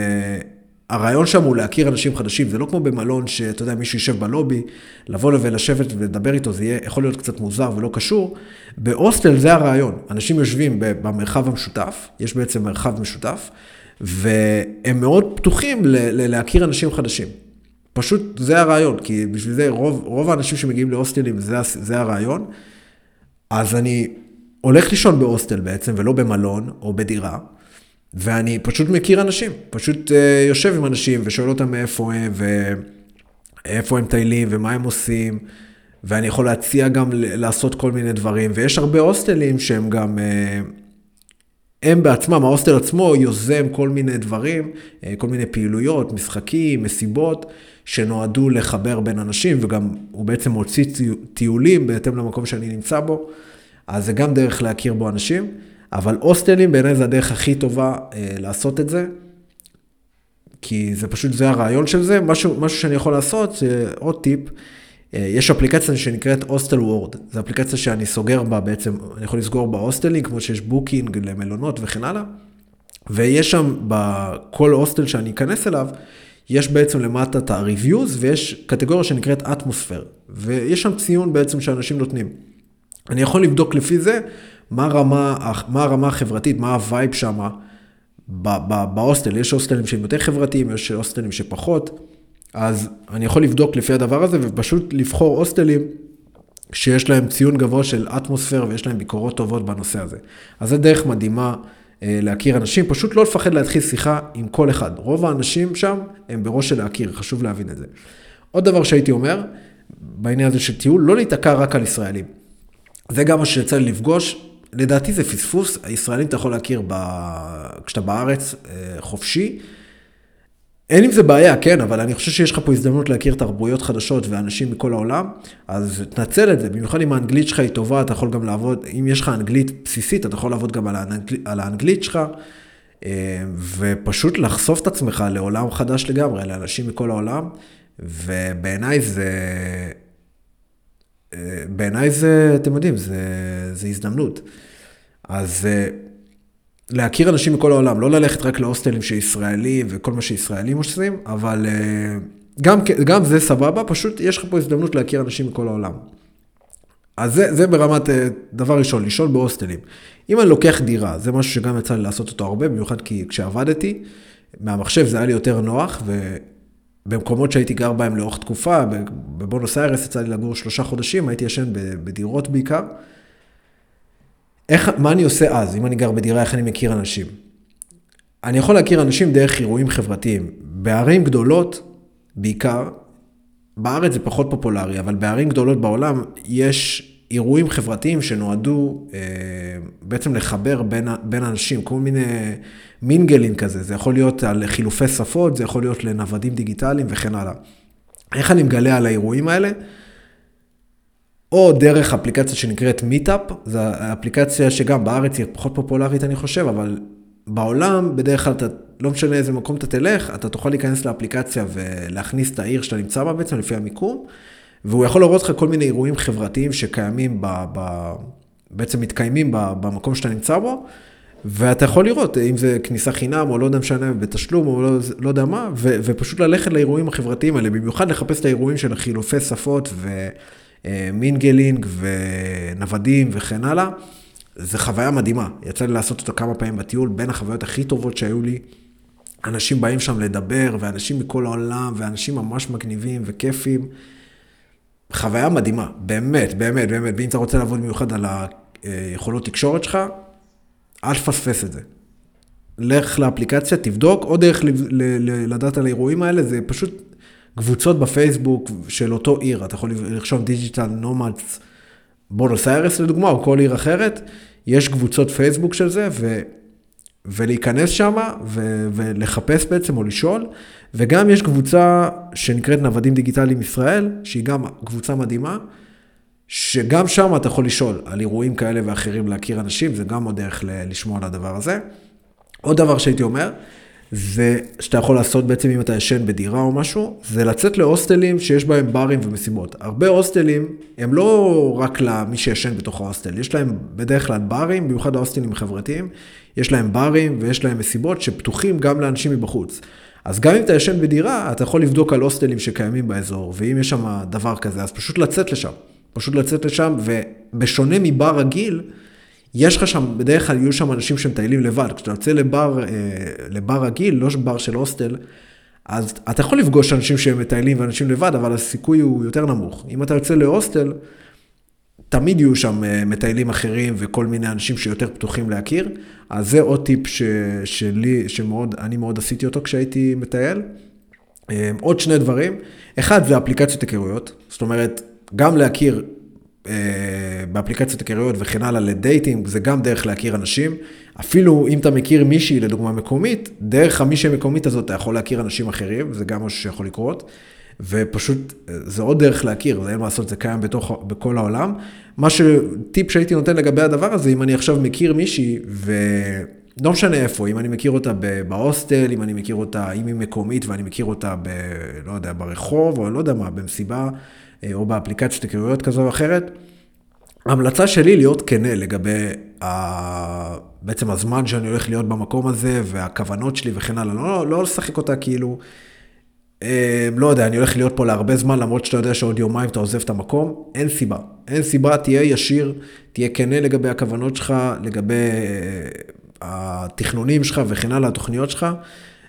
Speaker 1: הרעיון שם הוא להכיר אנשים חדשים, זה לא כמו במלון שאתה יודע, מישהו יישב בלובי, לבוא ולשבת ולדבר איתו, זה יהיה, יכול להיות קצת מוזר ולא קשור. בהוסטל זה הרעיון, אנשים יושבים במרחב המשותף, יש בעצם מרחב משותף, והם מאוד פתוחים להכיר אנשים חדשים. פשוט זה הרעיון, כי בשביל זה רוב, רוב האנשים שמגיעים להוסטלים, זה, זה הרעיון. אז אני הולך לישון בהוסטל בעצם, ולא במלון או בדירה. ואני פשוט מכיר אנשים, פשוט uh, יושב עם אנשים ושואל אותם מאיפה הם, ואיפה הם טיילים, ומה הם עושים, ואני יכול להציע גם לעשות כל מיני דברים, ויש הרבה הוסטלים שהם גם, uh, הם בעצמם, ההוסטל עצמו יוזם כל מיני דברים, uh, כל מיני פעילויות, משחקים, מסיבות, שנועדו לחבר בין אנשים, וגם הוא בעצם מוציא טיולים בהתאם למקום שאני נמצא בו, אז זה גם דרך להכיר בו אנשים. אבל הוסטלים בעיניי זה הדרך הכי טובה אה, לעשות את זה, כי זה פשוט, זה הרעיון של זה. משהו, משהו שאני יכול לעשות, עוד טיפ, אה, יש אפליקציה שנקראת Hostelworld, זו אפליקציה שאני סוגר בה בעצם, אני יכול לסגור בהוסטלים, כמו שיש Booking למלונות וכן הלאה, ויש שם, בכל הוסטל שאני אכנס אליו, יש בעצם למטה את ה-reviews, ויש קטגוריה שנקראת atmosphere, ויש שם ציון בעצם שאנשים נותנים. אני יכול לבדוק לפי זה מה הרמה, מה הרמה החברתית, מה ה vibe שם בהוסטל. יש הוסטלים שהם יותר חברתיים, יש הוסטלים שפחות. אז אני יכול לבדוק לפי הדבר הזה ופשוט לבחור הוסטלים שיש להם ציון גבוה של אטמוספירה ויש להם ביקורות טובות בנושא הזה. אז זו דרך מדהימה אה, להכיר אנשים, פשוט לא לפחד להתחיל שיחה עם כל אחד. רוב האנשים שם הם בראש של להכיר, חשוב להבין את זה. עוד דבר שהייתי אומר, בעניין הזה של טיול, לא להיתקע רק על ישראלים. זה גם מה שיצא לי לפגוש, לדעתי זה פספוס, הישראלים אתה יכול להכיר ב... כשאתה בארץ אה, חופשי. אין עם זה בעיה, כן, אבל אני חושב שיש לך פה הזדמנות להכיר תרבויות חדשות ואנשים מכל העולם, אז תנצל את זה, במיוחד אם האנגלית שלך היא טובה, אתה יכול גם לעבוד, אם יש לך אנגלית בסיסית, אתה יכול לעבוד גם על, האנגל, על האנגלית שלך, אה, ופשוט לחשוף את עצמך לעולם חדש לגמרי, לאנשים מכל העולם, ובעיניי זה... בעיניי זה, אתם יודעים, זה, זה הזדמנות. אז אה, להכיר אנשים מכל העולם, לא ללכת רק להוסטלים שישראלים וכל מה שישראלים עושים, אבל אה, גם, גם זה סבבה, פשוט יש לך פה הזדמנות להכיר אנשים מכל העולם. אז זה, זה ברמת, אה, דבר ראשון, לישון בהוסטלים. אם אני לוקח דירה, זה משהו שגם יצא לי לעשות אותו הרבה, במיוחד כי כשעבדתי, מהמחשב זה היה לי יותר נוח, במקומות שהייתי גר בהם לאורך תקופה, בבונוס איירס יצא לי לגור שלושה חודשים, הייתי ישן בדירות בעיקר. איך, מה אני עושה אז, אם אני גר בדירה, איך אני מכיר אנשים? אני יכול להכיר אנשים דרך אירועים חברתיים. בערים גדולות, בעיקר, בארץ זה פחות פופולרי, אבל בערים גדולות בעולם יש אירועים חברתיים שנועדו אה, בעצם לחבר בין, בין אנשים, כל מיני מינגלים כזה, זה יכול להיות על חילופי שפות, זה יכול להיות לנוודים דיגיטליים וכן הלאה. איך אני מגלה על האירועים האלה? או דרך אפליקציה שנקראת מיטאפ, זו אפליקציה שגם בארץ היא פחות פופולרית אני חושב, אבל בעולם בדרך כלל אתה, לא משנה איזה מקום אתה תלך, אתה תוכל להיכנס לאפליקציה ולהכניס את העיר שאתה נמצא בה בעצם לפי המיקום, והוא יכול להראות לך כל מיני אירועים חברתיים שקיימים, ב, ב, בעצם מתקיימים במקום שאתה נמצא בו. ואתה יכול לראות אם זה כניסה חינם או לא יודע משנה בתשלום או לא, לא יודע מה, ו, ופשוט ללכת לאירועים החברתיים האלה, במיוחד לחפש את האירועים של החילופי שפות ו mingling ונוודים וכן הלאה. זו חוויה מדהימה, יצא לי לעשות אותה כמה פעמים בטיול, בין החוויות הכי טובות שהיו לי. אנשים באים שם לדבר, ואנשים מכל העולם, ואנשים ממש מגניבים וכיפים. חוויה מדהימה, באמת, באמת, באמת. ואם אתה רוצה לעבוד במיוחד על היכולות תקשורת שלך, אל תפספס את זה. לך לאפליקציה, תבדוק, עוד דרך לדעת על האירועים האלה, זה פשוט קבוצות בפייסבוק של אותו עיר. אתה יכול לרשום digital nomads בונוס איירס לדוגמה, או כל עיר אחרת, יש קבוצות פייסבוק של זה, ו... ולהיכנס שם ולחפש בעצם או לשאול, וגם יש קבוצה שנקראת נוודים דיגיטליים ישראל, שהיא גם קבוצה מדהימה, שגם שם אתה יכול לשאול על אירועים כאלה ואחרים, להכיר אנשים, זה גם עוד דרך לשמוע על הדבר הזה. עוד דבר שהייתי אומר, זה שאתה יכול לעשות בעצם אם אתה ישן בדירה או משהו, זה לצאת להוסטלים שיש בהם ברים ומסיבות. הרבה הוסטלים הם לא רק למי שישן בתוך ההוסטל, יש להם בדרך כלל ברים, במיוחד ההוסטלים החברתיים, יש להם ברים ויש להם מסיבות שפתוחים גם לאנשים מבחוץ. אז גם אם אתה ישן בדירה, אתה יכול לבדוק על הוסטלים שקיימים באזור, ואם יש שם דבר כזה, אז פשוט לצאת לשם. פשוט לצאת לשם, ובשונה מבר רגיל, יש לך שם, בדרך כלל יהיו שם אנשים שמטיילים לבד. כשאתה יוצא לבר, אה, לבר רגיל, לא בר של הוסטל, אז אתה יכול לפגוש אנשים שהם מטיילים ואנשים לבד, אבל הסיכוי הוא יותר נמוך. אם אתה יוצא להוסטל, תמיד יהיו שם אה, מטיילים אחרים וכל מיני אנשים שיותר פתוחים להכיר. אז זה עוד טיפ ש, שלי, שמאוד, אני מאוד עשיתי אותו כשהייתי מטייל. אה, עוד שני דברים. אחד זה אפליקציות היכרויות, זאת אומרת, גם להכיר אה, באפליקציות היכרויות וכן הלאה לדייטינג, זה גם דרך להכיר אנשים. אפילו אם אתה מכיר מישהי, לדוגמה מקומית, דרך המישהי המקומית הזאת אתה יכול להכיר אנשים אחרים, זה גם משהו שיכול לקרות. ופשוט, זה עוד דרך להכיר, זה אין מה לעשות, זה קיים בתוך, בכל העולם. מה שטיפ שהייתי נותן לגבי הדבר הזה, אם אני עכשיו מכיר מישהי, ולא משנה איפה, אם אני מכיר אותה בהוסטל, אם אני מכיר אותה, אם היא מקומית ואני מכיר אותה ב... לא יודע, ברחוב, או לא יודע מה, במסיבה, אה, או באפליקציות היכרויות כזו או אחרת. ההמלצה שלי להיות כנה לגבי ה... בעצם הזמן שאני הולך להיות במקום הזה, והכוונות שלי וכן הלאה, לא, לא לשחק אותה כאילו, לא יודע, אני הולך להיות פה להרבה זמן, למרות שאתה יודע שעוד יומיים אתה עוזב את המקום, אין סיבה. אין סיבה, תהיה ישיר, תהיה כנה לגבי הכוונות שלך, לגבי אה, התכנונים שלך וכן הלאה, התוכניות שלך.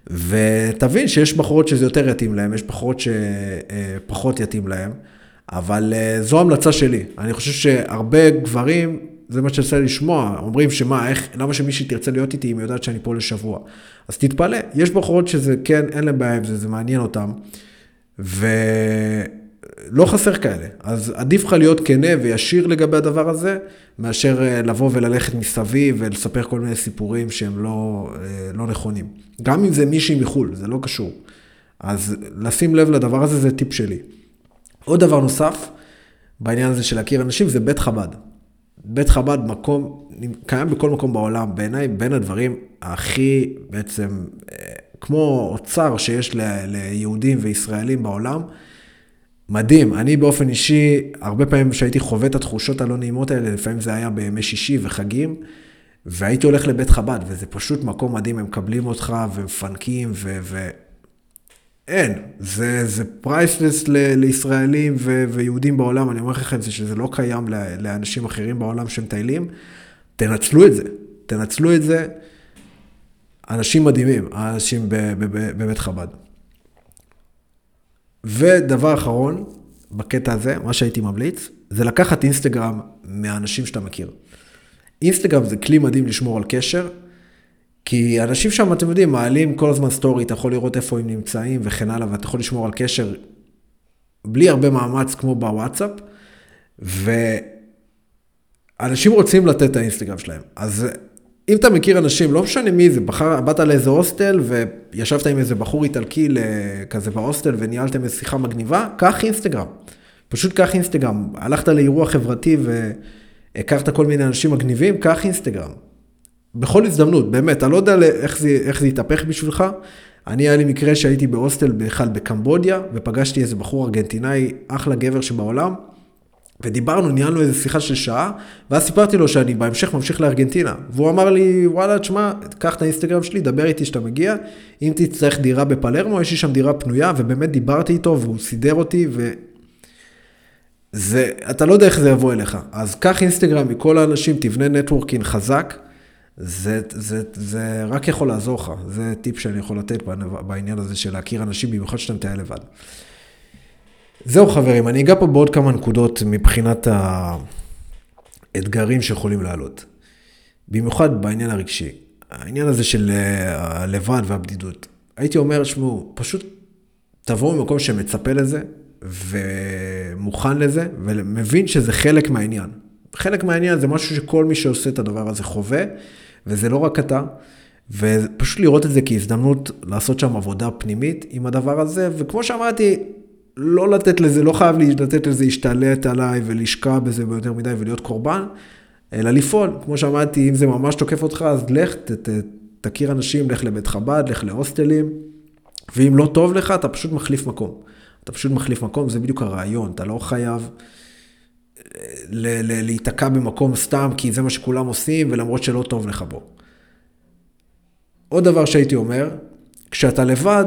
Speaker 1: ותבין שיש בחורות שזה יותר יתאים להם, יש בחורות שפחות יתאים להם. אבל uh, זו המלצה שלי. אני חושב שהרבה גברים, זה מה שיוצא לשמוע, אומרים שמה, איך, למה שמישהי תרצה להיות איתי אם היא יודעת שאני פה לשבוע. אז תתפלא, יש בחורות שזה כן, אין להם בעיה עם זה, זה מעניין אותם. ולא חסר כאלה. אז עדיף לך להיות כנה וישיר לגבי הדבר הזה, מאשר אה, לבוא וללכת מסביב ולספר כל מיני סיפורים שהם לא, אה, לא נכונים. גם אם זה מישהי מחו"ל, זה לא קשור. אז לשים לב לדבר הזה זה טיפ שלי. עוד דבר נוסף בעניין הזה של להכיר אנשים זה בית חב"ד. בית חב"ד מקום, קיים בכל מקום בעולם, בעיניי בין הדברים הכי בעצם, אה, כמו אוצר שיש ל, ליהודים וישראלים בעולם, מדהים. אני באופן אישי, הרבה פעמים שהייתי חווה את התחושות הלא נעימות האלה, לפעמים זה היה בימי שישי וחגים, והייתי הולך לבית חב"ד, וזה פשוט מקום מדהים, הם מקבלים אותך ומפנקים. ו... אין, זה, זה פרייסלס ל, לישראלים ו, ויהודים בעולם, אני אומר זה, שזה לא קיים לאנשים אחרים בעולם שמטיילים. תנצלו את זה, תנצלו את זה. אנשים מדהימים, אנשים בבית חב"ד. ודבר אחרון, בקטע הזה, מה שהייתי ממליץ, זה לקחת אינסטגרם מהאנשים שאתה מכיר. אינסטגרם זה כלי מדהים לשמור על קשר, כי אנשים שם, אתם יודעים, מעלים כל הזמן סטורי, אתה יכול לראות איפה הם נמצאים וכן הלאה, ואתה יכול לשמור על קשר בלי הרבה מאמץ כמו בוואטסאפ, ואנשים רוצים לתת את האינסטגרם שלהם. אז אם אתה מכיר אנשים, לא משנה מי זה, בחר, באת לאיזה הוסטל וישבת עם איזה בחור איטלקי כזה בהוסטל וניהלתם איזו שיחה מגניבה, קח אינסטגרם. פשוט קח אינסטגרם. הלכת לאירוע חברתי והכרת כל מיני אנשים מגניבים, קח אינסטגרם. בכל הזדמנות, באמת, אני לא יודע איך זה, איך זה יתהפך בשבילך. אני, היה לי מקרה שהייתי בהוסטל בכלל בקמבודיה, ופגשתי איזה בחור ארגנטינאי, אחלה גבר שבעולם, ודיברנו, ניהלנו איזה שיחה של שעה, ואז סיפרתי לו שאני בהמשך ממשיך לארגנטינה. והוא אמר לי, וואלה, תשמע, קח את האינסטגרם שלי, דבר איתי כשאתה מגיע, אם תצטרך דירה בפלרמו, יש לי שם דירה פנויה, ובאמת דיברתי איתו, והוא סידר אותי, ו... זה, אתה לא יודע איך זה יבוא אליך. אז קח אינסטגרם מכל האנשים, תבנה נטוורקינג חזק, זה, זה, זה רק יכול לעזור לך. זה טיפ שאני יכול לתת בעניין הזה של להכיר אנשים, במיוחד שאתה מטייל לבד. זהו חברים, אני אגע פה בעוד כמה נקודות מבחינת האתגרים שיכולים לעלות. במיוחד בעניין הרגשי. העניין הזה של אה, הלבד והבדידות. הייתי אומר, שמעו, פשוט תבואו ממקום שמצפה לזה, ומוכן לזה, ומבין שזה חלק מהעניין. חלק מהעניין זה משהו שכל מי שעושה את הדבר הזה חווה, וזה לא רק אתה. ופשוט לראות את זה כהזדמנות לעשות שם עבודה פנימית עם הדבר הזה, וכמו שאמרתי, לא לתת לזה, לא חייב לתת לזה להשתלט עליי ולשקע בזה יותר מדי ולהיות קורבן, אלא לפעול. כמו שאמרתי, אם זה ממש תוקף אותך, אז לך, ת, ת, תכיר אנשים, לך לבית חב"ד, לך להוסטלים, ואם לא טוב לך, אתה פשוט מחליף מקום. אתה פשוט מחליף מקום, זה בדיוק הרעיון, אתה לא חייב אה, להיתקע במקום סתם, כי זה מה שכולם עושים, ולמרות שלא טוב לך בו. עוד דבר שהייתי אומר, כשאתה לבד,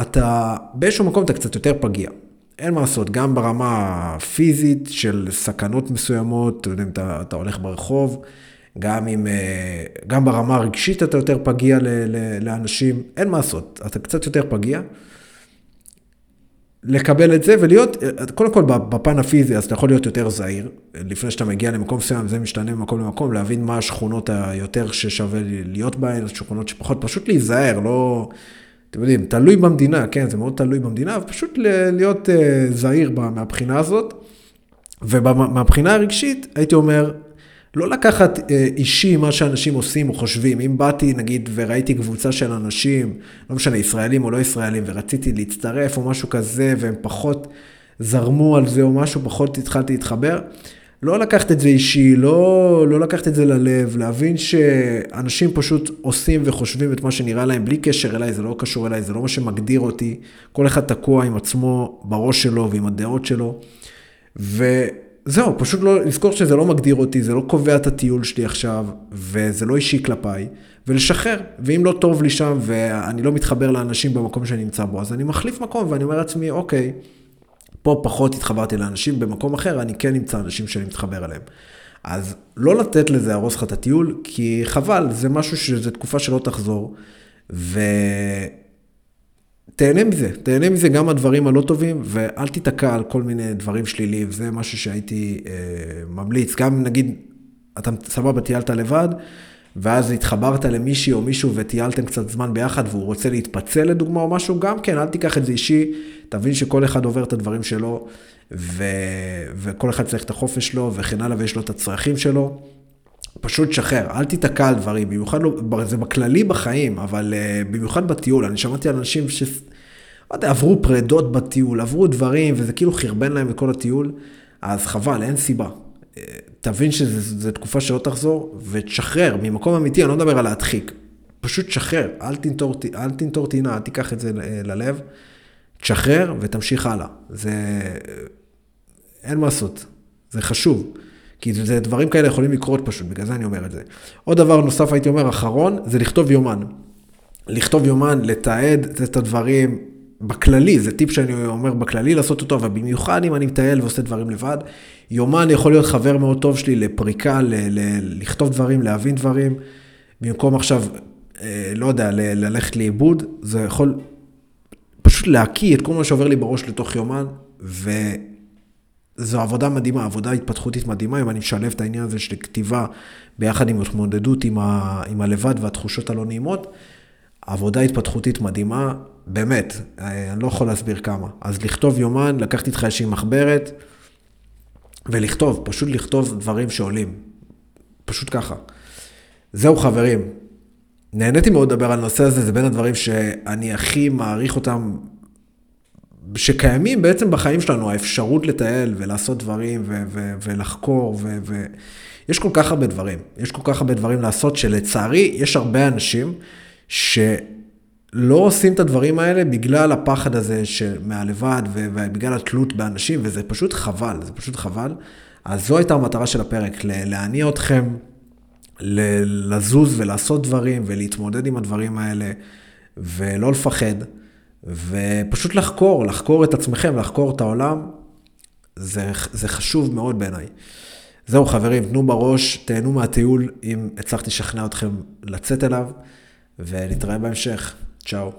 Speaker 1: אתה באיזשהו מקום אתה קצת יותר פגיע. אין מה לעשות, גם ברמה הפיזית של סכנות מסוימות, אתה יודע, אם אתה, אתה הולך ברחוב, גם, עם, אה, גם ברמה הרגשית אתה יותר פגיע ל, ל, לאנשים, אין מה לעשות, אתה קצת יותר פגיע. לקבל את זה ולהיות, קודם כל בפן הפיזי, אז אתה יכול להיות יותר זהיר, לפני שאתה מגיע למקום מסוים, זה משתנה ממקום למקום, להבין מה השכונות היותר ששווה להיות בהן, שכונות שפחות, פשוט להיזהר, לא... אתם יודעים, תלוי במדינה, כן, זה מאוד תלוי במדינה, ופשוט להיות uh, זהיר מהבחינה הזאת. ומהבחינה הרגשית, הייתי אומר, לא לקחת uh, אישי מה שאנשים עושים או חושבים. אם באתי, נגיד, וראיתי קבוצה של אנשים, לא משנה, ישראלים או לא ישראלים, ורציתי להצטרף או משהו כזה, והם פחות זרמו על זה או משהו, פחות התחלתי להתחבר, לא לקחת את זה אישי, לא, לא לקחת את זה ללב, להבין שאנשים פשוט עושים וחושבים את מה שנראה להם, בלי קשר אליי, זה לא קשור אליי, זה לא מה שמגדיר אותי. כל אחד תקוע עם עצמו בראש שלו ועם הדעות שלו. וזהו, פשוט לא, לזכור שזה לא מגדיר אותי, זה לא קובע את הטיול שלי עכשיו, וזה לא אישי כלפיי, ולשחרר. ואם לא טוב לי שם ואני לא מתחבר לאנשים במקום שאני נמצא בו, אז אני מחליף מקום ואני אומר לעצמי, אוקיי. פה פחות התחברתי לאנשים, במקום אחר אני כן אמצא אנשים שאני מתחבר אליהם. אז לא לתת לזה להרוס לך את הטיול, כי חבל, זה משהו שזו תקופה שלא תחזור, ותהנה מזה, תהנה מזה גם הדברים הלא טובים, ואל תיתקע על כל מיני דברים שליליים, זה משהו שהייתי אה, ממליץ, גם נגיד, אתה סבבה, טיילת לבד, ואז התחברת למישהי או מישהו וטיילתם קצת זמן ביחד והוא רוצה להתפצל לדוגמה או משהו, גם כן, אל תיקח את זה אישי, תבין שכל אחד עובר את הדברים שלו, ו... וכל אחד צריך את החופש שלו וכן הלאה, ויש לו את הצרכים שלו. פשוט שחרר, אל תיתקע על דברים, במיוחד לא, זה בכללי בחיים, אבל uh, במיוחד בטיול, אני שמעתי על אנשים ש... לא יודע, עברו פרדות בטיול, עברו דברים, וזה כאילו חרבן להם את כל הטיול, אז חבל, אין סיבה. תבין שזו תקופה שלא תחזור, ותשחרר ממקום אמיתי, אני לא מדבר על להדחיק. פשוט שחרר, אל תנטור, אל תנטור טינה, אל תיקח את זה ללב. תשחרר ותמשיך הלאה. זה... אין מה לעשות, זה חשוב. כי זה דברים כאלה יכולים לקרות פשוט, בגלל זה אני אומר את זה. עוד דבר נוסף הייתי אומר, אחרון, זה לכתוב יומן. לכתוב יומן, לתעד את הדברים, בכללי, זה טיפ שאני אומר בכללי לעשות אותו, אבל במיוחד אם אני מטייל ועושה דברים לבד. יומן יכול להיות חבר מאוד טוב שלי לפריקה, ל- ל- לכתוב דברים, להבין דברים, במקום עכשיו, אה, לא יודע, ל- ללכת לאיבוד, זה יכול פשוט להקיא את כל מה שעובר לי בראש לתוך יומן, וזו עבודה מדהימה, עבודה התפתחותית מדהימה, אם אני משלב את העניין הזה של כתיבה ביחד עם התמודדות עם, ה- עם הלבד והתחושות הלא נעימות. עבודה התפתחותית מדהימה, באמת, אה, אני לא יכול להסביר כמה. אז לכתוב יומן, לקחתי איתך איזושהי מחברת, ולכתוב, פשוט לכתוב דברים שעולים. פשוט ככה. זהו חברים, נהניתי מאוד לדבר על הנושא הזה, זה בין הדברים שאני הכי מעריך אותם שקיימים בעצם בחיים שלנו, האפשרות לטייל ולעשות דברים ו- ו- ולחקור, ו- ו- יש כל כך הרבה דברים, יש כל כך הרבה דברים לעשות, שלצערי יש הרבה אנשים שלא עושים את הדברים האלה בגלל הפחד הזה מהלבד ובגלל התלות באנשים, וזה פשוט חבל, זה פשוט חבל. אז זו הייתה המטרה של הפרק, להניע אתכם, לזוז ולעשות דברים ולהתמודד עם הדברים האלה, ולא לפחד, ופשוט לחקור, לחקור את עצמכם, לחקור את העולם, זה, זה חשוב מאוד בעיניי. זהו חברים, תנו בראש, תהנו מהטיול אם הצלחתי לשכנע אתכם לצאת אליו, ונתראה בהמשך. צ'או.